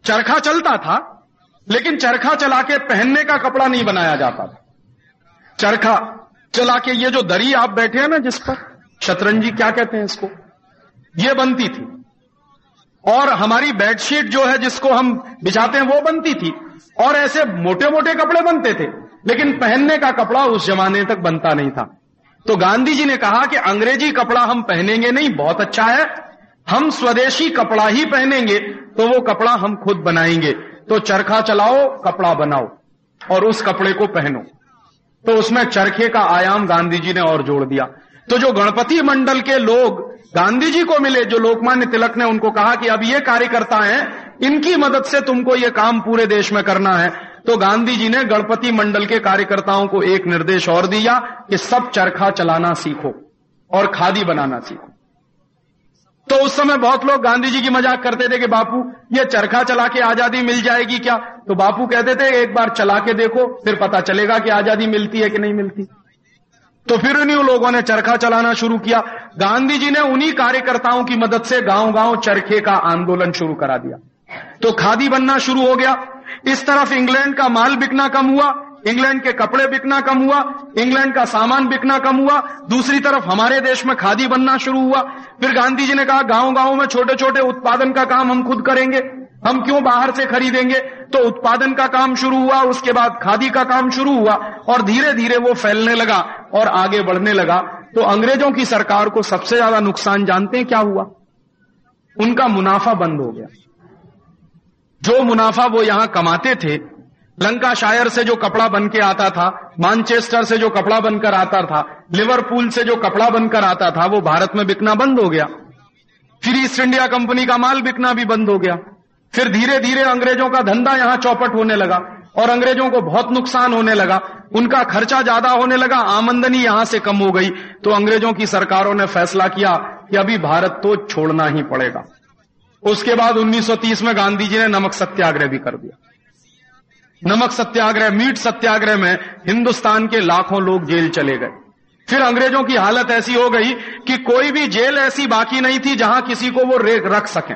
चरखा चलता था, लेकिन चरखा चला के पहनने का कपड़ा नहीं बनाया जाता था। चरखा चला के ये जो दरी आप बैठे हैं ना जिस पर, शतरंजी क्या कहते हैं इसको? ये बनती थी। और हमारी बेडशीट जो है जिसको हम बिछाते हैं, वो बनती थी। और ऐसे मोटे मोटे कपड़े बनते थे, लेकिन पहनने का कपड़ा उस जमाने तक बनता नहीं था। तो गांधी जी ने कहा कि अंग्रेज़ी कपड़ा हम पहनेंगे नहीं, बहुत अच्छा है। हम स्वदेशी कपड़ा ही पहनेंगे तो वो कपड़ा हम खुद बनाएँगे। तो चरखा चलाओ, कपड़ा बनाओ, और उस कपड़े को पहनो। तो उसमें चरखे का आयाम गांधी जी ने और जोड़ दिया। तो जो गणपति मंडल के लोग गांधी जी को मिले, जो लोकमान्य तिलक ने उनको कहा कि अब ये कार्यकर्ता हैं, इनकी मदद से तुमको ये काम पूरे देश में करना है। तो गांधी जी ने गणपति मंडल के कार्यकर्ताओं को एक निर्देश और दिया कि सब चरखा चलाना सीखो और खादी बनाना सीखो। तो उस समय बहुत लोग गांधी जी की मज़ाक करते थे कि बापू, ये चरखा चला के आज़ादी मिल जाएगी क्या? तो बापू कहते थे, एक बार चला के देखो, फिर पता चलेगा कि आज़ादी मिलती है कि नहीं मिलती। तो फिर उन्हीं लोगों ने चरखा चलाना शुरू किया। गांधी जी ने उन्हीं कार्यकर्ताओं की मदद से गाँव गाँव चरखे का आंदोलन शुरू करा दिया। तो खादी बनना शुरू हो गया। इस तरफ़ इंग्लैंड का माल बिकना कम हुआ। इंग्लैंड के कपड़े बिकना कम हुआ, इंग्लैंड का सामान बिकना कम हुआ, दूसरी तरफ़ हमारे देश में खादी बनना शुरू हुआ। फिर गांधी जी ने कहा गाँव गाँव में छोटे छोटे उत्पादन का काम हम खुद करेंगे, हम क्यों बाहर से खरीदेंगे? तो उत्पादन का काम शुरू हुआ, उसके बाद खादी का काम शुरू हुआ, और धीरे धीरे वो फैलने लगा और आगे बढ़ने लगा। तो अंग्रेज़ों की सरकार को सबसे ज़्यादा नुकसान जानते हैं क्या हुआ? उनका मुनाफा बंद हो गया। जो मुनाफा वो यहाँ कमाते थे लंका शायर से जो कपड़ा बन के आता था, मानचेस्टर से जो कपड़ा बनकर आता था, लिवरपूल से जो कपड़ा बनकर आता था, वो भारत में बिकना बंद हो गया। फिर ईस्ट इंडिया कंपनी का माल बिकना भी बंद हो गया। फिर धीरे धीरे अंग्रेज़ों का धंधा यहाँ चौपट होने लगा और अंग्रेज़ों को बहुत नुकसान होने लगा। उनका खर्चा ज़्यादा होने लगा, आमंदनी यहाँ से कम हो गई। तो अंग्रेज़ों की सरकारों ने फैसला किया कि अभी भारत तो छोड़ना ही पड़ेगा। उसके बाद 1930 में गांधी जी ने नमक सत्याग्रह भी कर दिया। नमक सत्याग्रह, मीट सत्याग्रह में हिंदुस्तान के लाखों लोग जेल चले गए। फिर अंग्रेज़ों की हालत ऐसी हो गई कि कोई भी जेल ऐसी बाकी नहीं थी जहाँ किसी को वो रख सकें।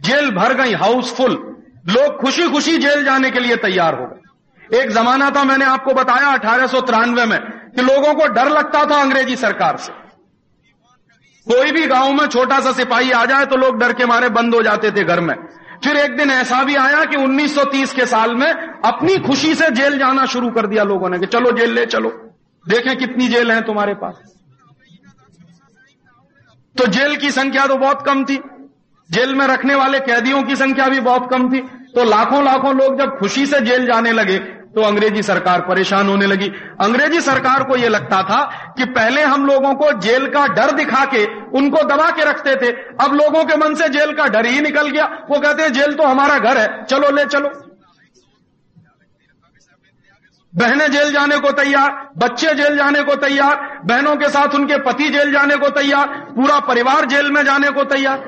जेल भर गई, हाउसफुल। लोग खुशी खुशी जेल जाने के लिए तैयार हो गए। एक जमाना था, मैंने आपको बताया अठारह सौ तिरानवे में, कि लोगों को डर लगता था अंग्रेज़ी सरकार से। कोई भी गाँव में छोटा सा सिपाही आ जाए तो लोग डर के मारे बंद हो जाते थे घर में। फिर एक दिन ऐसा भी आया कि 1930 के साल में अपनी खुशी से जेल जाना शुरू कर दिया लोगों ने कि चलो जेल ले, चलो। देखें कितनी जेल है तुम्हारे पास। तो जेल की संख्या तो बहुत कम थी। जेल में रखने वाले कैदियों की संख्या भी बहुत कम थी। तो लाखों लाखों लोग जब खुशी से जेल जाने लगे तो अंग्रेज़ी सरकार परेशान होने लगी। अंग्रेज़ी सरकार को यह लगता था कि पहले हम लोगों को जेल का डर दिखा के उनको दबा के रखते थे। अब लोगों के मन से जेल का डर ही निकल गया। वो कहते हैं, जेल तो हमारा घर है। चलो, ले चलो। बहनें जेल जाने को तैयार, बच्चे जेल जाने को तैयार, बहनों के साथ उनके पति जेल जाने को तैयार, पूरा परिवार जेल में जाने को तैयार।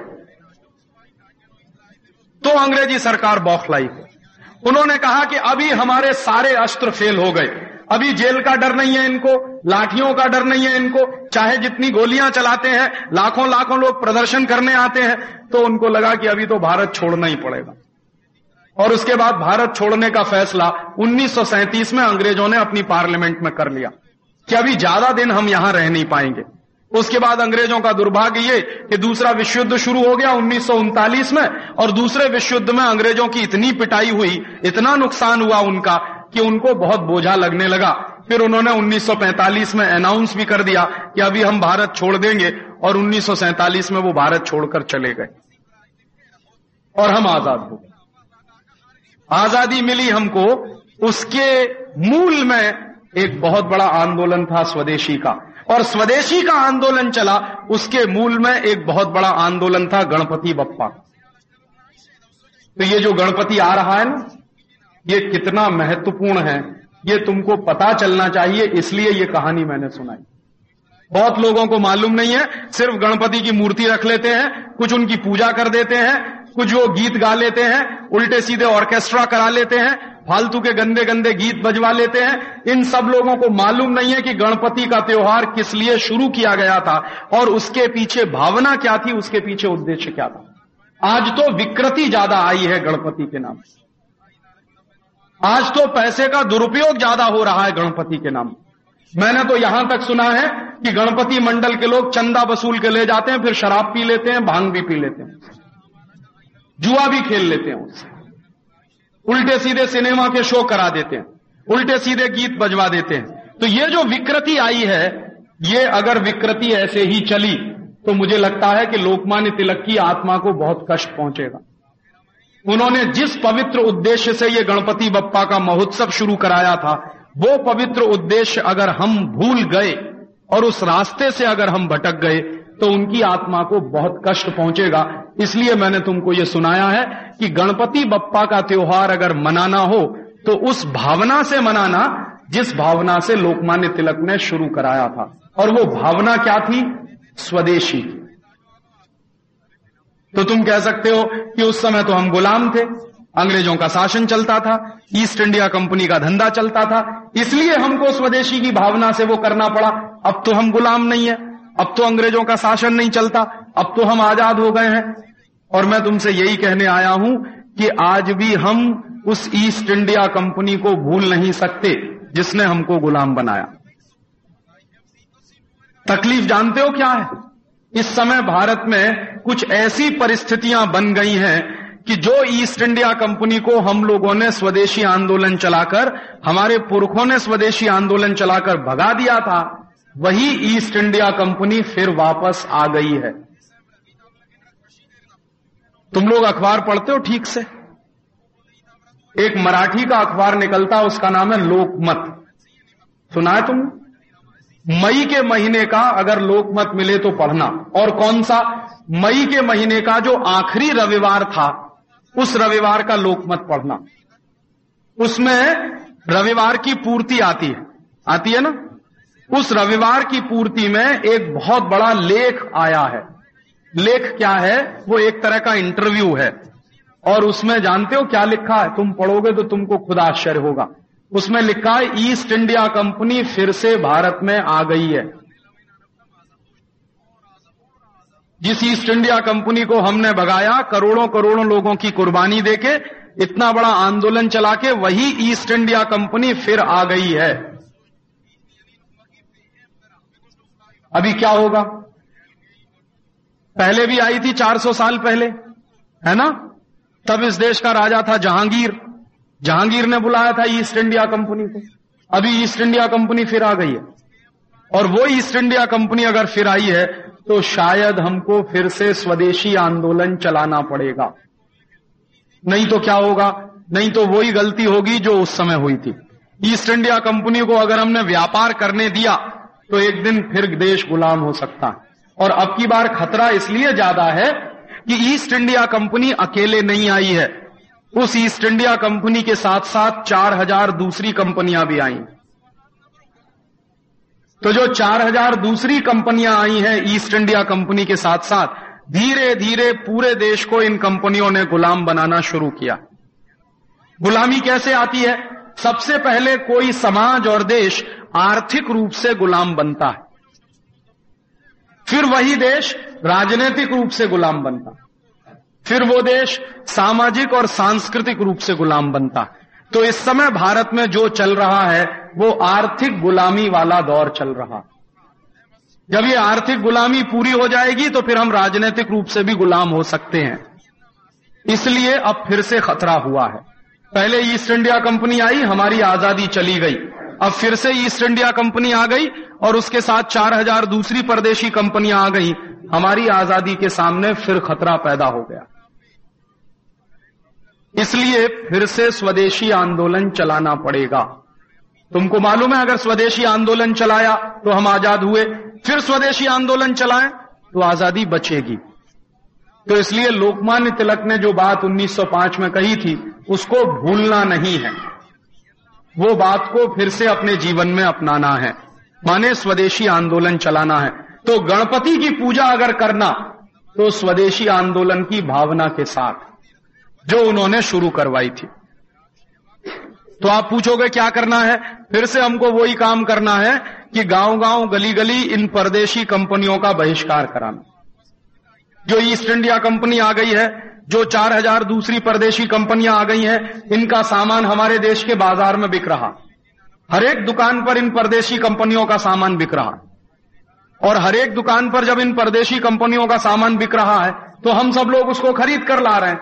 तो अंग्रेज़ी सरकार बौखलाई। उन्होंने कहा कि अभी हमारे सारे अस्त्र फेल हो गए। अभी जेल का डर नहीं है इनको, लाठियों का डर नहीं है इनको। चाहे जितनी गोलियाँ चलाते हैं लाखों लाखों लोग प्रदर्शन करने आते हैं तो उनको लगा कि अभी तो भारत छोड़ना ही पड़ेगा। और उसके बाद भारत छोड़ने का फैसला 1937 में अंग्रेज़ों ने अपनी पार्लियामेंट में कर लिया कि अभी ज़्यादा दिन हम यहाँ रह नहीं पाएँगे। उसके बाद अंग्रेज़ों का दुर्भाग्य ये कि दूसरा विश्व युद्ध शुरू हो गया उन्नीस सौ उनतालीस में, और दूसरे विश्व युद्ध में अंग्रेज़ों की इतनी पिटाई हुई, इतना नुकसान हुआ उनका, कि उनको बहुत बोझा लगने लगा। फिर उन्होंने 1945 में अनाउंस भी कर दिया कि अभी हम भारत छोड़ देंगे, और उन्नीस सौ सैंतालीस में वो भारत छोड़कर चले गए। और हम आज़ाद हो आज़ादी मिली हमको, उसके मूल में एक बहुत बड़ा आंदोलन था स्वदेशी का। और स्वदेशी का आंदोलन चला, उसके मूल में एक बहुत बड़ा आंदोलन था गणपति बप्पा। तो ये जो गणपति आ रहा है ना, ये कितना महत्वपूर्ण है, ये तुमको पता चलना चाहिए, इसलिए ये कहानी मैंने सुनाई। बहुत लोगों को मालूम नहीं है, सिर्फ़ गणपति की मूर्ति रख लेते हैं, कुछ उनकी पूजा कर देते हैं, कुछ वो गीत गा लेते हैं, उल्टे सीधे ऑर्केस्ट्रा करा लेते हैं फालतू के गंदे गंदे गीत बजवा लेते हैं। इन सब लोगों को मालूम नहीं है कि गणपति का त्योहार किस लिए शुरू किया गया था और उसके पीछे भावना क्या थी, उसके पीछे उद्देश्य क्या था। आज तो विकृति ज़्यादा आई है गणपति के नाम आज तो पैसे का दुरुपयोग ज़्यादा हो रहा है गणपति के नाम। मैंने तो यहाँ तक सुना है कि गणपति मंडल के लोग चंदा वसूल के ले जाते हैं, फिर शराब पी लेते हैं, भाँग भी पी लेते हैं। जुआ भी खेल लेते हैं उससे। उल्टे सीधे सिनेमा के शो करा देते हैं, उल्टे सीधे गीत बजवा देते हैं। तो ये जो विकृति आई है, ये अगर विकृति ऐसे ही चली तो मुझे लगता है कि लोकमान्य तिलक की आत्मा को बहुत कष्ट पहुंचेगा। उन्होंने जिस पवित्र उद्देश्य से ये गणपति बप्पा का महोत्सव शुरू कराया था, वो पवित्र उद्देश्य अगर हम भूल गए और उस रास्ते से अगर हम भटक गए तो उनकी आत्मा को बहुत कष्ट पहुंचेगा। इसलिए मैंने तुमको ये सुनाया है कि गणपति बप्पा का त्योहार अगर मनाना हो तो उस भावना से मनाना जिस भावना से लोकमान्य तिलक ने शुरू कराया था। और वो भावना क्या थी? स्वदेशी तो तुम कह सकते हो कि उस समय तो हम गुलाम थे, अंग्रेज़ों का शासन चलता था, ईस्ट इंडिया कंपनी का धंधा चलता था, इसलिए हमको स्वदेशी की भावना से वो करना पड़ा। अब तो हम गुलाम नहीं है, अब तो अंग्रेज़ों का शासन नहीं चलता, अब तो हम आज़ाद हो गए हैं। और मैं तुमसे यही कहने आया हूँ कि आज भी हम उस ईस्ट इंडिया कंपनी को भूल नहीं सकते, जिसने हमको गुलाम बनाया। तकलीफ़ जानते हो क्या है? इस समय भारत में कुछ ऐसी परिस्थितियाँ बन गई हैं कि जो ईस्ट इंडिया कंपनी को हम लोगों ने स्वदेशी आंदोलन चलाकर, हमारे पुरखों ने स्वदेशी आंदोलन चलाकर भगा दिया था, वही ईस्ट इंडिया कंपनी फिर वापस आ गई है। तुम लोग अखबार पढ़ते हो ठीक से? एक मराठी का अखबार निकलता उसका नाम है लोकमत। सुना है तुम मई के महीने का अगर लोकमत मिले तो पढ़ना। और कौन सा? मई के महीने का जो आखिरी रविवार था, उस रविवार का लोकमत पढ़ना। उसमें रविवार की पूर्ति आती है। आती है ना? उस रविवार की पूर्ति में एक बहुत बड़ा लेख आया है। लेख क्या है? वो एक तरह का इंटरव्यू है। और उसमें जानते हो क्या लिखा है? तुम पढ़ोगे तो तुमको खुद आश्चर्य होगा। उसमें लिखा है, ईस्ट इंडिया कंपनी फिर से भारत में आ गई है। जिस ईस्ट इंडिया कंपनी को हमने भगाया, करोड़ों करोड़ों लोगों की कुर्बानी देके, इतना बड़ा आंदोलन चला के वही ईस्ट इंडिया कंपनी फिर आ गई है। अभी क्या होगा? पहले भी आई थी 400 साल पहले, है ना? तब इस देश का राजा था जहांगीर। जहांगीर ने बुलाया था ईस्ट इंडिया कंपनी को। अभी ईस्ट इंडिया कंपनी फिर आ गई है। और वो ईस्ट इंडिया कंपनी अगर फिर आई है तो शायद हमको फिर से स्वदेशी आंदोलन चलाना पड़ेगा। नहीं तो क्या होगा? नहीं तो वही गलती होगी जो उस समय हुई थी। ईस्ट इंडिया कंपनी को अगर हमने व्यापार करने दिया तो एक दिन फिर देश गुलाम हो सकता है। और अब की बार खतरा इसलिए ज़्यादा है कि ईस्ट इंडिया कंपनी अकेले नहीं आई है। उस ईस्ट इंडिया कंपनी के साथ साथ चार हज़ार दूसरी कंपनियाँ भी आई। तो जो चार हज़ार दूसरी कंपनियाँ आई हैं ईस्ट इंडिया कंपनी के साथ साथ धीरे धीरे पूरे देश को इन कंपनियों ने गुलाम बनाना शुरू किया। गुलामी कैसे आती है? सबसे पहले कोई समाज और देश आर्थिक रूप से गुलाम बनता है। फिर वही देश राजनीतिक रूप से गुलाम बनता। फिर वो देश सामाजिक और सांस्कृतिक रूप से गुलाम बनता। तो इस समय भारत में जो चल रहा है, वो आर्थिक गुलामी वाला दौर चल रहा। जब ये आर्थिक गुलामी पूरी हो जाएगी तो फिर हम राजनीतिक रूप से भी गुलाम हो सकते हैं। इसलिए अब फिर से खतरा हुआ है। पहले ईस्ट इंडिया कंपनी आई, हमारी आज़ादी चली गई। अब फिर से ईस्ट इंडिया कंपनी आ गई और उसके साथ चार हज़ार दूसरी परदेशी कंपनियाँ आ गई। हमारी आज़ादी के सामने फिर खतरा पैदा हो गया। इसलिए फिर से स्वदेशी आंदोलन चलाना पड़ेगा। तुमको मालूम है, अगर स्वदेशी आंदोलन चलाया तो हम आज़ाद हुए। फिर स्वदेशी आंदोलन चलाएँ तो आज़ादी बचेगी। तो इसलिए लोकमान्य तिलक ने जो बात 1905 में कही थी, उसको भूलना नहीं है। वो बात को फिर से अपने जीवन में अपनाना है। माने स्वदेशी आंदोलन चलाना है। तो गणपति की पूजा अगर करना तो स्वदेशी आंदोलन की भावना के साथ, जो उन्होंने शुरू करवाई थी। तो आप पूछोगे, क्या करना है? फिर से हमको वही काम करना है कि गाँव गाँव गली गली इन परदेशी कंपनियों का बहिष्कार कराना। जो ईस्ट इंडिया कंपनी आ गई है, जो चार हज़ार दूसरी परदेशी कंपनियाँ आ गई हैं, इनका सामान हमारे देश के बाज़ार में बिक रहा। हर एक दुकान पर इन परदेशी कंपनियों का सामान बिक रहा। और हर एक दुकान पर जब इन परदेशी कंपनियों का सामान बिक रहा है तो हम सब लोग उसको खरीद कर ला रहे हैं।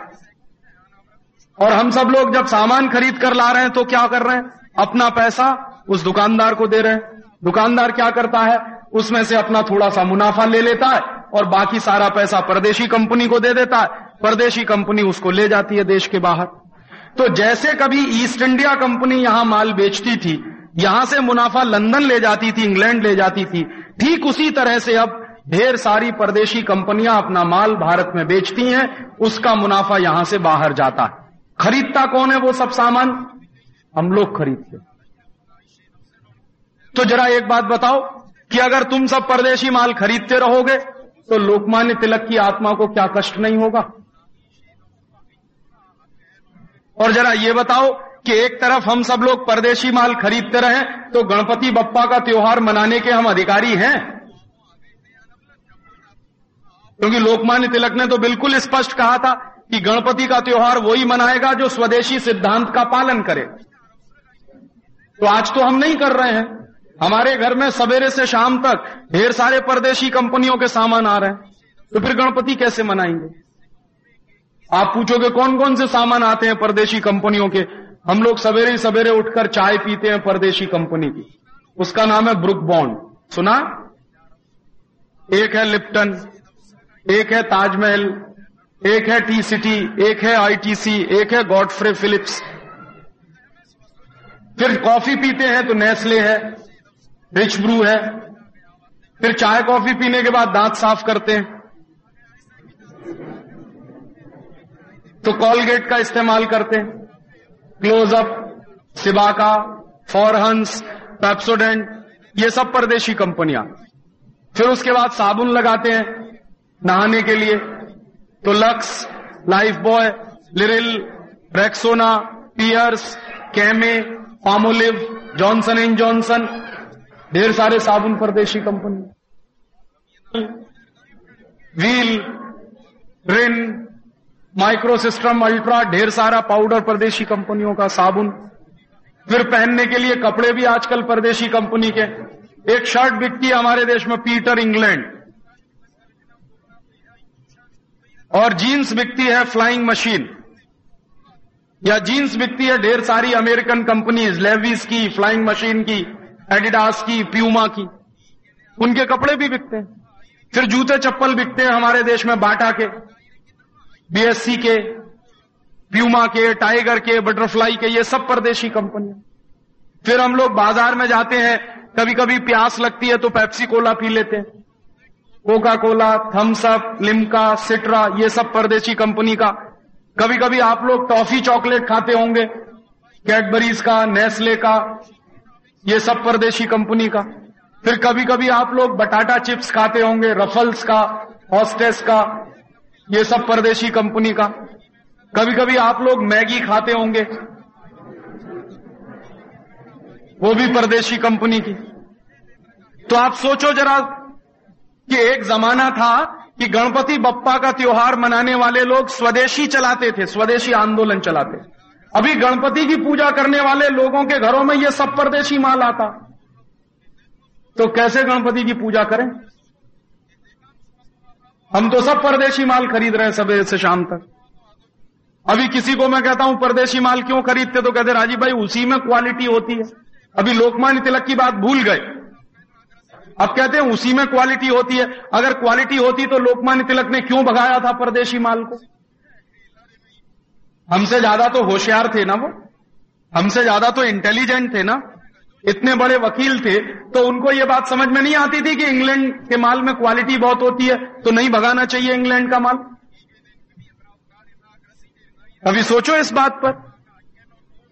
और हम सब लोग जब सामान खरीद कर ला रहे हैं तो क्या कर रहे हैं? अपना पैसा उस दुकानदार को दे रहे हैं। दुकानदार क्या करता है? उसमें से अपना थोड़ा सा मुनाफा ले लेता है। और बाकी सारा पैसा परदेशी कंपनी को दे देता है। परदेशी कंपनी उसको ले जाती है देश के बाहर। तो जैसे कभी ईस्ट इंडिया कंपनी यहाँ माल बेचती थी, यहाँ से मुनाफा लंदन ले जाती थी, इंग्लैंड ले जाती थी, ठीक उसी तरह से अब ढेर सारी परदेशी कंपनियाँ अपना माल भारत में बेचती हैं, उसका मुनाफा यहाँ से बाहर जाता है। खरीदता कौन है वो सब सामान? हम लोग खरीदते तो जरा एक बात बताओ कि अगर तुम सब परदेशी माल खरीदते रहोगे तो लोकमान्य तिलक की आत्मा को क्या कष्ट नहीं होगा? और जरा ये बताओ कि एक तरफ़ हम सब लोग परदेशी माल खरीदते रहे तो गणपति बप्पा का त्योहार मनाने के हम अधिकारी हैं? क्योंकि लोकमान्य तिलक ने तो बिल्कुल स्पष्ट कहा था कि गणपति का त्योहार वही मनाएगा जो स्वदेशी सिद्धांत का पालन करे। तो आज तो हम नहीं कर रहे हैं। हमारे घर में सवेरे से शाम तक ढेर सारे परदेशी कंपनियों के सामान आ रहे हैं। तो फिर गणपति कैसे मनाएँगे? आप पूछोगे कौन कौन से सामान आते हैं परदेशी कंपनियों के? हम लोग सवेरे ही सवेरे उठकर चाय पीते हैं परदेशी कंपनी की। उसका नाम है ब्रुक बॉन्ड सुना? एक है लिप्टन, एक है ताजमहल, एक है टी सिटी, एक है आईटीसी, एक है गॉडफ्रे फिलिप्स। फिर कॉफ़ी पीते हैं तो नेस्ले है। रिच ब्रू है। फिर चाय कॉफ़ी पीने के बाद दांत साफ़ करते हैं। तो कॉलगेट का इस्तेमाल करते हैं। क्लोजअप सिबाका फॉरहंस पेप्सोडेंट ये सब परदेशी कंपनियाँ। फिर उसके बाद साबुन लगाते हैं नहाने के लिए। तो Lux Lifebuoy Liril Rexona Pears Camay Palmolive Johnson and Johnson ढेर सारे साबुन परदेशी company. Wheel Rin Microsystem Ultra ढेर सारा पाउडर परदेशी कंपनियों का साबुन। फिर पहनने के लिए कपड़े भी आजकल परदेशी कंपनी के। एक शर्ट बिकती है हमारे देश में पीटर इंग्लैंड और जीन्स बिकती है फ्लाइंग मशीन या जीन्स बिकती है ढेर सारी अमेरिकन कंपनीज़ लेविस की फ्लाइंग मशीन की। एडिडास की प्यूमा की। उनके कपड़े भी बिकते हैं। फिर जूते चप्पल बिकते हैं हमारे देश में बाटा के बीएससी के प्यूमा के टाइगर के बटरफ्लाई के, ये सब परदेशी कंपनियाँ। फिर हम लोग बाज़ार में जाते हैं कभी कभी प्यास लगती है तो पेप्सी कोला पी लेते हैं। Coca Cola Thums Up Limca Citra ये सब परदेशी कंपनी का। कभी कभी आप लोग टॉफी चॉकलेट खाते होंगे कैडबरीज का नेस्ले का ये सब परदेशी कंपनी का। फिर कभी कभी आप लोग बटाटा चिप्स खाते होंगे, रफल्स का, हॉस्टेस का, ये सब परदेशी कंपनी का। कभी कभी आप लोग मैगी खाते होंगे, वो भी परदेशी कंपनी की। तो आप सोचो जरा कि एक जमाना था कि गणपति बप्पा का त्योहार मनाने वाले लोग स्वदेशी चलाते थे, स्वदेशी आंदोलन चलाते अभी गणपति की पूजा करने वाले लोगों के घरों में यह सब परदेशी माल आता। तो कैसे गणपति की पूजा करें? हम तो सब परदेशी माल खरीद रहे हैं सवेरे से शाम तक। अभी किसी को मैं कहता हूँ, परदेशी माल क्यों खरीदते? तो कहते राजीव भाई, उसी में क्वालिटी होती है। अभी लोकमान्य तिलक की बात भूल गए। अब कहते हैं, उसी में क्वालिटी होती है। अगर क्वालिटी होती तो लोकमान्य तिलक ने क्यों भगाया था परदेशी माल को? हमसे ज़्यादा तो होशियार थे ना वो? हमसे ज़्यादा तो इंटेलिजेंट थे ना? इतने बड़े वकील थे तो उनको ये बात समझ में नहीं आती थी कि इंग्लैंड के माल में क्वालिटी बहुत होती है तो नहीं भगाना चाहिए इंग्लैंड का माल? अभी सोचो इस बात पर।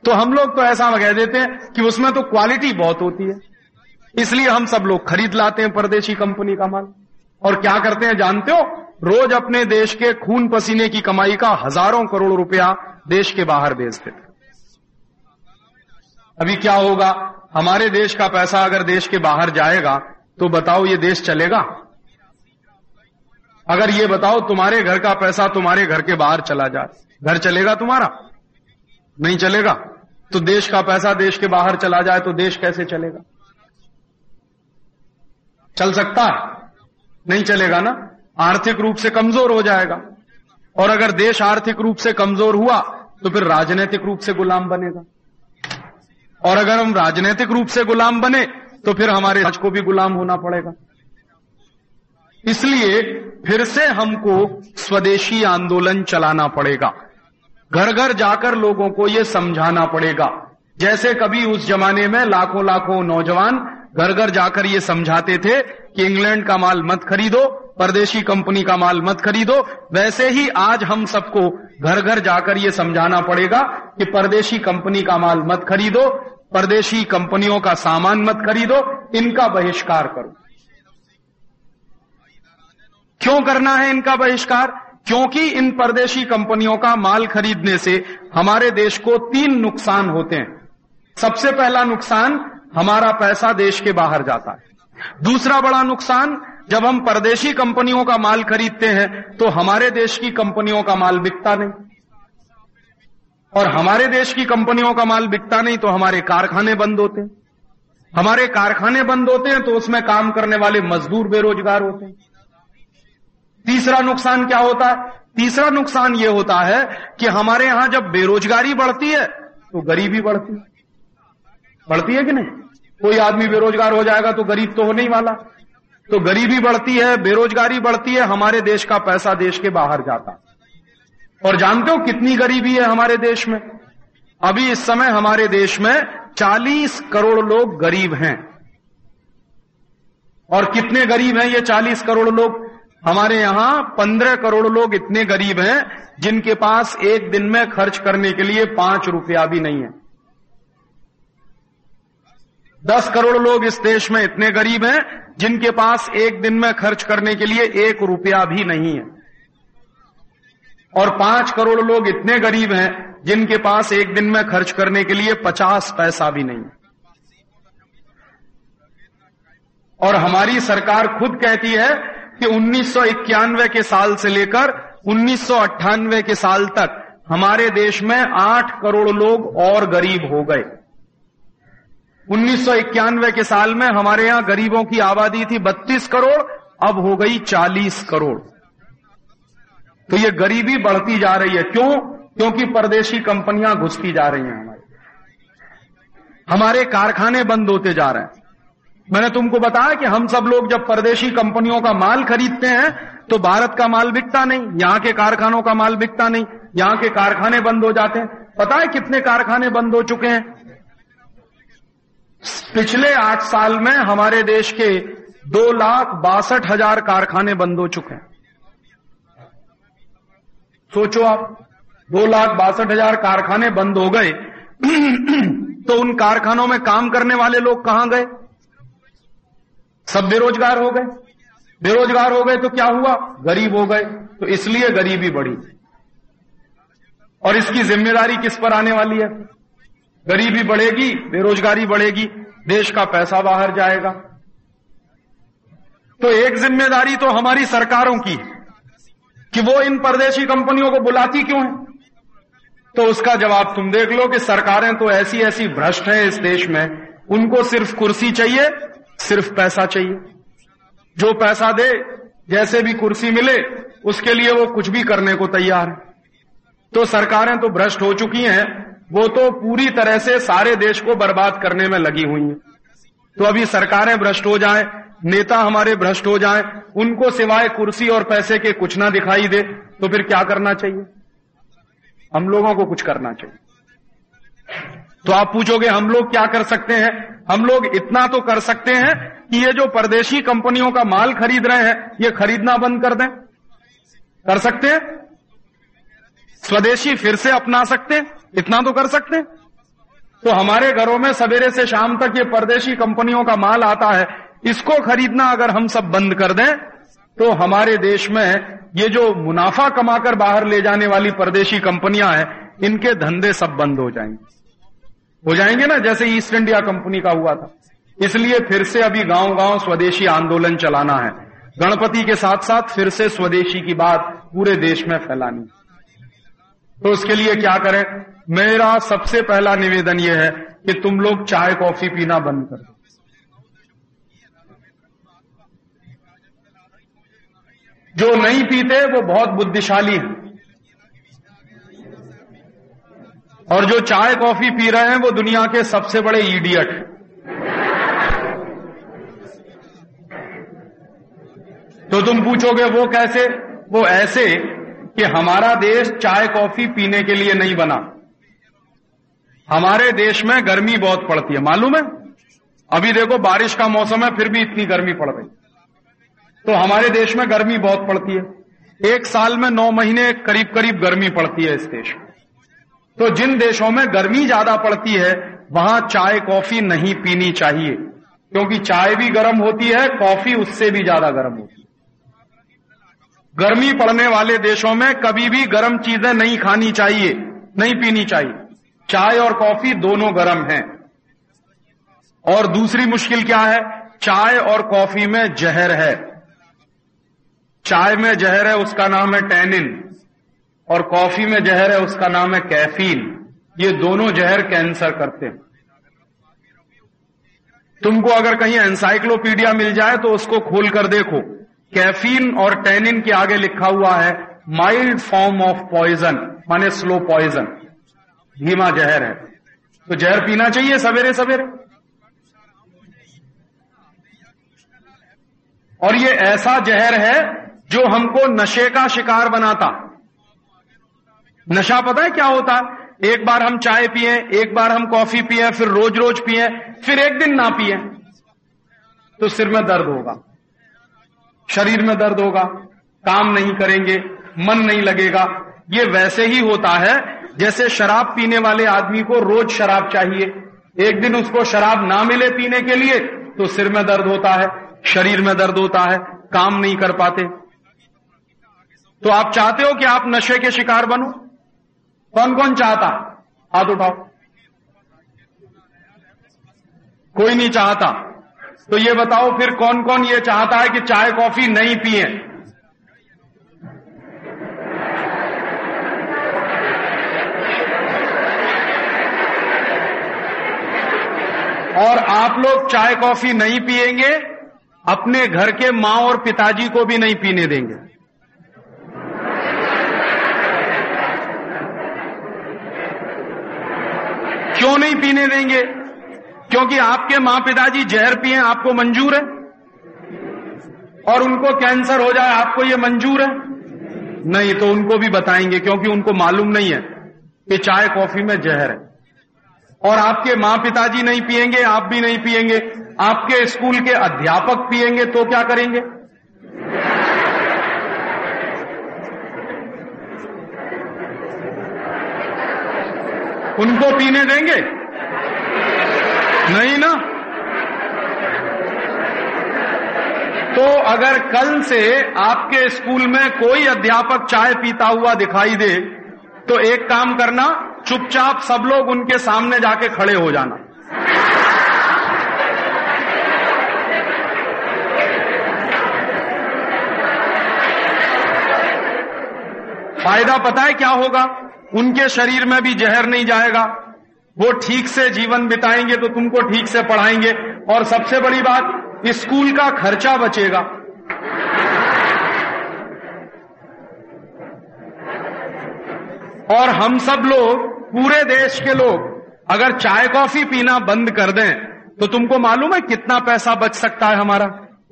तो हम लोग तो ऐसा कह देते हैं कि उसमें तो क्वालिटी बहुत होती है। इसलिए हम सब लोग खरीद लाते हैं परदेशी कंपनी का माल। और क्या करते हैं जानते हो? रोज अपने देश के खून पसीने की कमाई का हज़ारों करोड़ रुपया देश के बाहर भेजते थे। अभी क्या होगा? हमारे देश का पैसा अगर देश के बाहर जाएगा तो बताओ ये देश चलेगा? अगर ये बताओ, तुम्हारे घर का पैसा तुम्हारे घर के बाहर चला जाए घर चलेगा तुम्हारा? नहीं चलेगा। तो देश का पैसा देश के बाहर चला जाए तो देश कैसे चलेगा? चल सकता? है नहीं चलेगा ना? आर्थिक रूप से कमज़ोर हो जाएगा। और अगर देश आर्थिक रूप से कमज़ोर हुआ तो फिर राजनीतिक रूप से गुलाम बनेगा। और अगर हम राजनीतिक रूप से गुलाम बने तो फिर हमारे राज को भी गुलाम होना पड़ेगा। इसलिए फिर से हमको स्वदेशी आंदोलन चलाना पड़ेगा। घर घर जाकर लोगों को यह समझाना पड़ेगा। जैसे कभी उस जमाने में लाखों लाखों नौजवान घर घर जाकर ये समझाते थे कि इंग्लैंड का माल मत खरीदो परदेशी कंपनी का माल मत खरीदो। वैसे ही आज हम सबको घर घर जाकर ये समझाना पड़ेगा कि परदेशी कंपनी का माल मत खरीदो, परदेशी कंपनियों का सामान मत खरीदो, इनका बहिष्कार करो। क्यों करना है इनका बहिष्कार? क्योंकि इन परदेशी कंपनियों का माल खरीदने से हमारे देश को तीन नुकसान होते हैं। सबसे पहला नुकसान, हमारा पैसा देश के बाहर जाता है। दूसरा बड़ा नुकसान जब हम परदेशी कंपनियों का माल खरीदते हैं तो हमारे देश की कंपनियों का माल बिकता नहीं। और हमारे देश की कंपनियों का माल बिकता नहीं तो हमारे कारखाने बंद होते हैं। हमारे कारखाने बंद होते हैं तो उसमें काम करने वाले मजदूर बेरोजगार होते हैं। तीसरा नुकसान क्या होता? है तीसरा नुकसान यह होता है कि हमारे यहाँ जब बेरोजगारी बढ़ती है तो गरीबी बढ़ती है। बढ़ती है कि नहीं? कोई आदमी बेरोजगार हो जाएगा तो गरीब तो होने ही वाला। तो गरीबी बढ़ती है, बेरोजगारी बढ़ती है, हमारे देश का पैसा देश के बाहर जाता। और जानते हो कितनी गरीबी है हमारे देश में? अभी इस समय हमारे देश में 40 करोड़ लोग गरीब हैं। और कितने गरीब हैं ये 40 करोड़ लोग? हमारे यहाँ 15 करोड़ लोग इतने गरीब हैं, जिनके पास एक दिन में खर्च करने के लिए पाँच रुपया भी नहीं है। दस करोड़ लोग इस देश में इतने गरीब हैं, जिनके पास एक दिन में खर्च करने के लिए एक रुपया भी नहीं है। और पाँच करोड़ लोग इतने गरीब हैं, जिनके पास एक दिन में खर्च करने के लिए पचास पैसा भी नहीं। और हमारी सरकार खुद कहती है कि उन्नीस सौ इक्यानवे के साल से लेकर उन्नीस सौ अट्ठानवे के साल तक हमारे देश में आठ करोड़ लोग और गरीब हो गए। उन्नीस सौ इक्यानवे के साल में हमारे यहाँ गरीबों की आबादी थी 32 करोड़, अब हो गई 40 करोड़। तो ये गरीबी बढ़ती जा रही है। क्यों? क्योंकि परदेशी कंपनियाँ घुसती जा रही हैं हमारे। हमारे कारखाने बंद होते जा रहे हैं। मैंने तुमको बताया कि हम सब लोग जब परदेशी कंपनियों का माल खरीदते हैं तो भारत का माल बिकता नहीं, यहाँ के कारखानों का माल बिकता नहीं, यहाँ के कारखाने बंद हो जाते हैं। पता है कितने कारखाने बंद हो चुके हैं? पिछले आठ साल में हमारे देश के दो लाख बासठ हज़ार कारखाने बंद हो चुके हैं। सोचो आप, दो लाख बासठ हज़ार कारखाने बंद हो गए तो उन कारखानों में काम करने वाले लोग कहाँ गए? सब बेरोजगार हो गए। बेरोजगार हो गए तो क्या हुआ? गरीब हो गए तो इसलिए गरीबी बढ़ी। और इसकी ज़िम्मेदारी किस पर आने वाली है? गरीबी बढ़ेगी, बेरोजगारी बढ़ेगी। देश का पैसा बाहर जाएगा। तो एक ज़िम्मेदारी तो हमारी सरकारों की कि वो इन परदेशी कंपनियों को बुलाती क्यों है? तो उसका जवाब तुम देख लो कि सरकारें तो ऐसी ऐसी भ्रष्ट हैं इस देश में, उनको सिर्फ़ कुर्सी चाहिए, सिर्फ़ पैसा चाहिए। जो पैसा दे, जैसे भी कुर्सी मिले, उसके लिए वो कुछ भी करने को तैयार है। तो सरकारें तो भ्रष्ट हो चुकी हैं वो तो पूरी तरह से सारे देश को बर्बाद करने में लगी हुई हैं। तो अभी सरकारें भ्रष्ट हो जाएँ, नेता हमारे भ्रष्ट हो जाएँ, उनको सिवाय कुर्सी और पैसे के कुछ ना दिखाई दे तो फिर क्या करना चाहिए? हम लोगों को कुछ करना चाहिए। तो आप पूछोगे, हम लोग क्या कर सकते हैं? हम लोग इतना तो कर सकते हैं कि ये जो परदेशी कंपनियों का माल खरीद रहे हैं, ये खरीदना बंद कर दें। कर सकते हैं? स्वदेशी फिर से अपना सकते हैं? इतना तो कर सकते तो हमारे घरों में सवेरे से शाम तक ये परदेशी कंपनियों का माल आता है, इसको खरीदना अगर हम सब बंद कर दें तो हमारे देश में ये जो मुनाफा कमाकर बाहर ले जाने वाली परदेशी कंपनियाँ हैं, इनके धंधे सब बंद हो जाएँगे। हो जाएँगे ना, जैसे ईस्ट इंडिया कंपनी का हुआ था। इसलिए फिर से अभी गाँव गाँव स्वदेशी आंदोलन चलाना है। गणपति के साथ साथ फिर से स्वदेशी की बात पूरे देश में फैलानी तो उसके लिए क्या करें? मेरा सबसे पहला निवेदन यह है कि तुम लोग चाय, कॉफ़ी पीना बंद कर जो नहीं पीते, वो बहुत बुद्धिशाली है। और जो चाय, कॉफ़ी पी रहे हैं, वो दुनिया के सबसे बड़े इडियट तो तुम पूछोगे, वो कैसे? वो ऐसे कि हमारा देश चाय कॉफ़ी पीने के लिए नहीं बना। हमारे देश में गर्मी बहुत पड़ती है, मालूम है? अभी देखो बारिश का मौसम है, फिर भी इतनी गर्मी पड़ रही तो हमारे देश में गर्मी बहुत पड़ती है। एक साल में नौ महीने करीब करीब गर्मी पड़ती है इस देश में। तो जिन देशों में गर्मी ज़्यादा पड़ती है, वहाँ चाय कॉफ़ी नहीं पीनी चाहिए। क्योंकि चाय भी गर्म होती है, कॉफ़ी उससे भी ज़्यादा गर्म होती है। गर्मी पड़ने वाले देशों में कभी भी गर्म चीज़ें नहीं खानी चाहिए, नहीं पीनी चाहिए। चाय और कॉफ़ी दोनों गर्म हैं। और दूसरी मुश्किल क्या है? चाय और कॉफ़ी में जहर है। चाय में जहर है, उसका नाम है टैनिन। और कॉफ़ी में जहर है, उसका नाम है कैफीन। ये दोनों जहर कैंसर करते हैं। तुमको अगर कहीं एंसाइक्लोपीडिया मिल जाए तो उसको खोल कर देखो। कैफीन और टैनिन के आगे लिखा हुआ है माइल्ड फॉर्म ऑफ़ पॉइजन माने स्लो पॉइजन धीमा जहर है। तो जहर पीना चाहिए सवेरे सवेरे। और ये ऐसा जहर है जो हमको नशे का शिकार बनाता। नशा पता है क्या होता? एक बार हम चाय पिए, एक बार हम कॉफ़ी पिए, फिर रोज रोज पिए, फिर एक दिन ना पिए तो सिर में दर्द होगा। शरीर में दर्द होगा, काम नहीं करेंगे, मन नहीं लगेगा। ये वैसे ही होता है, जैसे शराब पीने वाले आदमी को रोज शराब चाहिए। एक दिन उसको शराब ना मिले पीने के लिए तो सिर में दर्द होता है, शरीर में दर्द होता है, काम नहीं कर पाते। तो आप चाहते हो कि आप नशे के शिकार बनो? कौन कौन चाहता? हाथ उठाओ। कोई नहीं चाहता। तो ये बताओ फिर कौन कौन ये चाहता है कि चाय, कॉफ़ी नहीं पिए? और आप लोग चाय, कॉफ़ी नहीं पिएँगे, अपने घर के माँ और पिताजी को भी नहीं पीने देंगे। क्यों नहीं पीने देंगे? क्योंकि आपके माँ पिताजी जहर पिए, आपको मंजूर है? और उनको कैंसर हो जाए, आपको ये मंजूर है? नहीं तो उनको भी बताएँगे, क्योंकि उनको मालूम नहीं है कि चाय कॉफ़ी में जहर है। और आपके माँ पिताजी नहीं पिएँगे, आप भी नहीं पिएँगे। आपके स्कूल के अध्यापक पिएँगे तो क्या करेंगे? उनको पीने देंगे? नहीं ना? तो अगर कल से आपके स्कूल में कोई अध्यापक चाय पीता हुआ दिखाई दे तो एक काम करना, चुपचाप सब लोग उनके सामने जाके खड़े हो जाना। फ़ायदा पता है क्या होगा? उनके शरीर में भी जहर नहीं जाएगा। वो ठीक से जीवन बिताएँगे तो तुमको ठीक से पढ़ाएँगे। और सबसे बड़ी बात, स्कूल का खर्चा बचेगा। और हम सब लोग, पूरे देश के लोग, अगर चाय कॉफ़ी पीना बंद कर दें तो तुमको मालूम है कितना पैसा बच सकता है हमारा?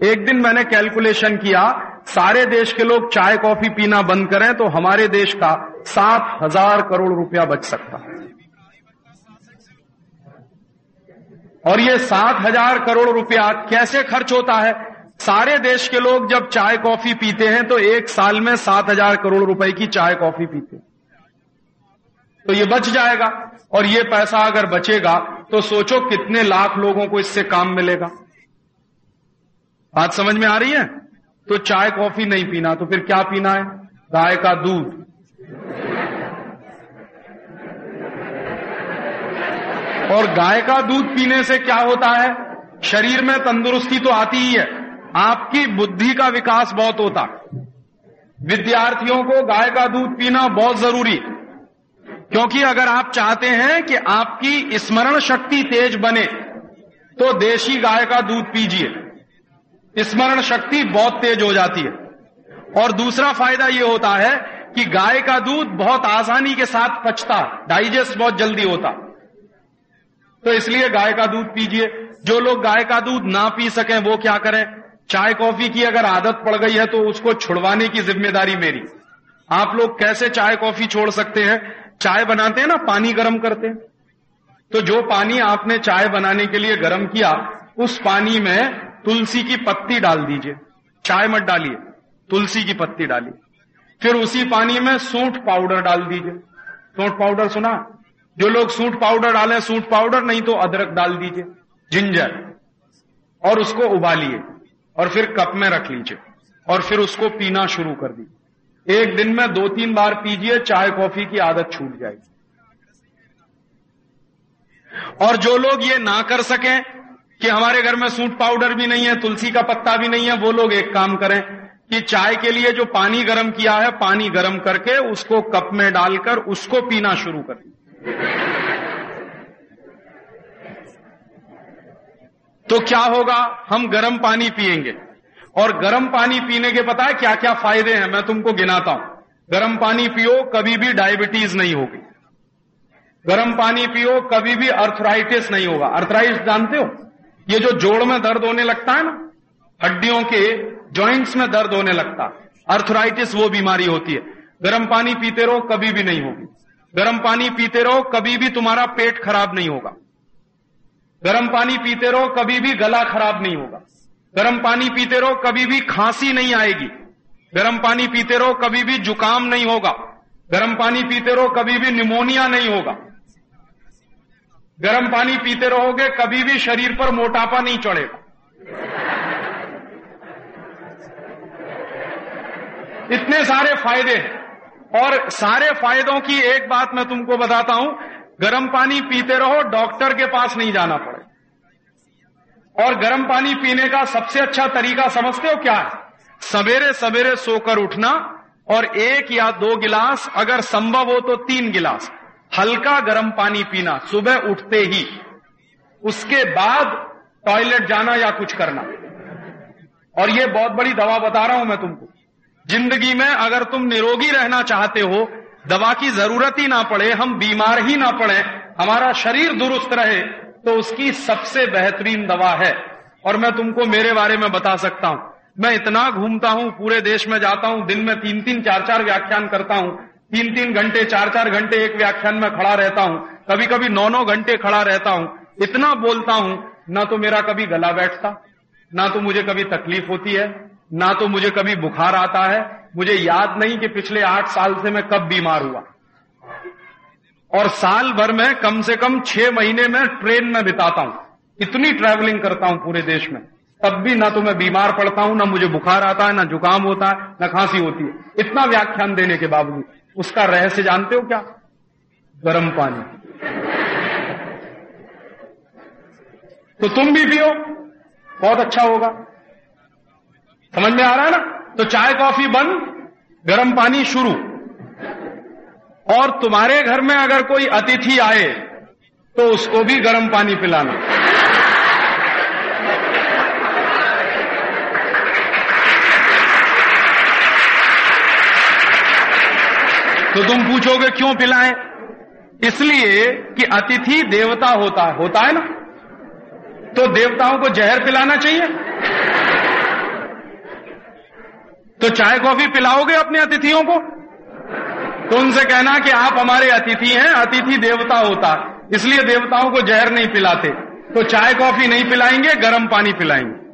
एक दिन मैंने कैलकुलेशन किया, सारे देश के लोग चाय कॉफ़ी पीना बंद करें तो हमारे देश का सात हज़ार करोड़ रुपया बच सकता। और ये सात हज़ार करोड़ रुपया कैसे खर्च होता है? सारे देश के लोग जब चाय कॉफ़ी पीते हैं तो एक साल में सात हज़ार करोड़ रुपए की चाय कॉफ़ी पीते तो ये बच जाएगा, और ये पैसा अगर बचेगा तो सोचो कितने लाख लोगों को इससे काम मिलेगा। बात समझ में आ रही है? तो चाय कॉफ़ी नहीं पीना तो फिर क्या पीना है? गाय का दूध। और गाय का दूध पीने से क्या होता है? शरीर में तंदुरुस्ती तो आती ही है। आपकी बुद्धि का विकास बहुत होता। विद्यार्थियों को गाय का दूध पीना बहुत ज़रूरी। क्योंकि अगर आप चाहते हैं कि आपकी स्मरण शक्ति तेज बने तो देशी गाय का दूध पीजिए। स्मरण शक्ति बहुत तेज हो जाती है। और दूसरा फ़ायदा यह होता है कि गाय का दूध बहुत आसानी के साथ पचता, डाइजेस्ट बहुत जल्दी होता। तो इसलिए गाय का दूध पीजिए। जो लोग गाय का दूध ना पी सकें, वो क्या करें? चाय कॉफ़ी की अगर आदत पड़ गई है तो उसको छुड़वाने की ज़िम्मेदारी मेरी। आप लोग कैसे चाय कॉफ़ी छोड़ सकते हैं? चाय बनाते हैं ना, पानी गर्म करते हैं। तो जो पानी आपने चाय बनाने के लिए गर्म किया, उस पानी में तुलसी की पत्ती डाल दीजिए। चाय मत डालिए, तुलसी की पत्ती डालिए। फिर उसी पानी में सूंठ पाउडर डाल दीजिए। सूंठ पाउडर सुना? जो लोग सूट पाउडर डालें, सूट पाउडर नहीं तो अदरक डाल दीजिए, जिंजर, और उसको उबालिए, और फिर कप में रख लीजिए, और फिर उसको पीना शुरू कर दीजिए। एक दिन में दो तीन बार पीजिए, चाय कॉफ़ी की आदत छूट जाएगी। और जो लोग ये ना कर सकें कि हमारे घर में सूट पाउडर भी नहीं है, तुलसी का पत्ता भी नहीं है, वो लोग एक काम करें कि चाय के लिए जो पानी गर्म किया है, पानी गर्म करके उसको कप में डालकर उसको पीना शुरू करें तो क्या होगा? हम गर्म पानी पिएँगे और गर्म पानी पीने के पता है क्या क्या फ़ायदे हैं? मैं तुमको गिनाता हूँ। गर्म पानी पियो, कभी भी डायबिटीज़ नहीं होगी। गर्म पानी पियो, कभी भी अर्थराइटिस नहीं होगा। अर्थराइटिस जानते हो? ये जो जोड़ में दर्द होने लगता है ना, हड्डियों के जॉइंट्स में दर्द होने लगता अर्थराइटिस वो बीमारी होती है। गर्म पानी पीते रहो, कभी भी नहीं होगी। गर्म पानी पीते रहो, कभी भी तुम्हारा पेट खराब नहीं होगा। गर्म पानी पीते रहो, कभी भी गला खराब नहीं होगा। गर्म पानी पीते रहो, कभी भी खांसी नहीं आएगी। गर्म पानी पीते रहो, कभी भी जुकाम नहीं होगा। गर्म पानी पीते रहो, कभी भी निमोनिया नहीं होगा। गर्म पानी पीते रहोगे, कभी भी शरीर पर मोटापा नहीं चढ़ेगा। इतने सारे फ़ायदे हैं। और सारे फायदों की एक बात मैं तुमको बताता हूँ, गर्म पानी पीते रहो, डॉक्टर के पास नहीं जाना पड़े। और गर्म पानी पीने का सबसे अच्छा तरीका समझते हो क्या है? सवेरे सवेरे सोकर उठना और एक या दो गिलास, अगर संभव हो तो तीन गिलास, हल्का गर्म पानी पीना, सुबह उठते ही। उसके बाद टॉयलेट जाना या कुछ करना। और ये बहुत बड़ी दवा बता रहा हूँ मैं तुमको। ज़िंदगी में अगर तुम निरोगी रहना चाहते हो, दवा की ज़रूरत ही ना पड़े, हम बीमार ही ना पड़े, हमारा शरीर दुरुस्त रहे तो उसकी सबसे बेहतरीन दवा है। और मैं तुमको मेरे बारे में बता सकता हूँ। मैं इतना घूमता हूँ, पूरे देश में जाता हूँ, दिन में तीन तीन चार चार व्याख्यान करता हूँ तीन तीन घंटे चार चार घंटे एक व्याख्यान में खड़ा रहता हूँ कभी कभी नौ नौ घंटे खड़ा रहता हूँ, इतना बोलता हूँ, ना तो मेरा कभी गला बैठता, ना तो मुझे कभी तकलीफ़ होती है ना तो मुझे कभी बुखार आता है, मुझे याद नहीं कि पिछले आठ साल से मैं कब बीमार हुआ। और साल भर में कम से कम छह महीने में ट्रेन में बिताता हूँ, इतनी ट्रैवलिंग करता हूँ पूरे देश में। तब भी ना तो मैं बीमार पड़ता हूँ, ना मुझे बुखार आता है, ना जुकाम होता है, ना खांसी होती है। इतना व्याख्यान देने के बावजूद, उसका रहस्य जानते हो क्या? गर्म पानी। तो तुम भी पियो, बहुत अच्छा होगा। समझ में आ रहा है ना? तो चाय, कॉफ़ी बंद, गर्म पानी शुरू। और तुम्हारे घर में अगर कोई अतिथि आए तो उसको भी गर्म पानी पिलाना। तो तुम पूछोगे, क्यों पिलाएँ? इसलिए कि अतिथि देवता होता है होता है ना? तो देवताओं को जहर पिलाना चाहिए। तो चाय कॉफ़ी पिलाओगे अपने अतिथियों को? तो उनसे कहना कि आप हमारे अतिथि हैं, अतिथि देवता होता। इसलिए देवताओं को जहर नहीं पिलाते। तो चाय कॉफ़ी नहीं पिलाएँगे, गर्म पानी पिलाएँगे।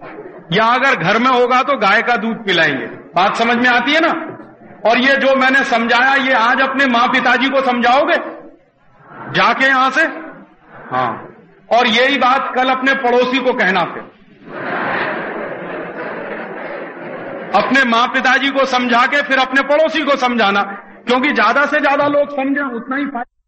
या अगर घर में होगा तो गाय का दूध पिलाएँगे। बात समझ में आती है ना? और ये जो मैंने समझाया, ये आज अपने माँ पिताजी को समझाओगे? जाके यहाँ से? हाँ। और यही बात कल अपने पड़ोसी को कहना फिर। अपने माँ पिताजी को समझा के, फिर अपने पड़ोसी को समझाना। क्योंकि ज़्यादा से ज़्यादा लोग समझें, उतना ही फ़ायदा।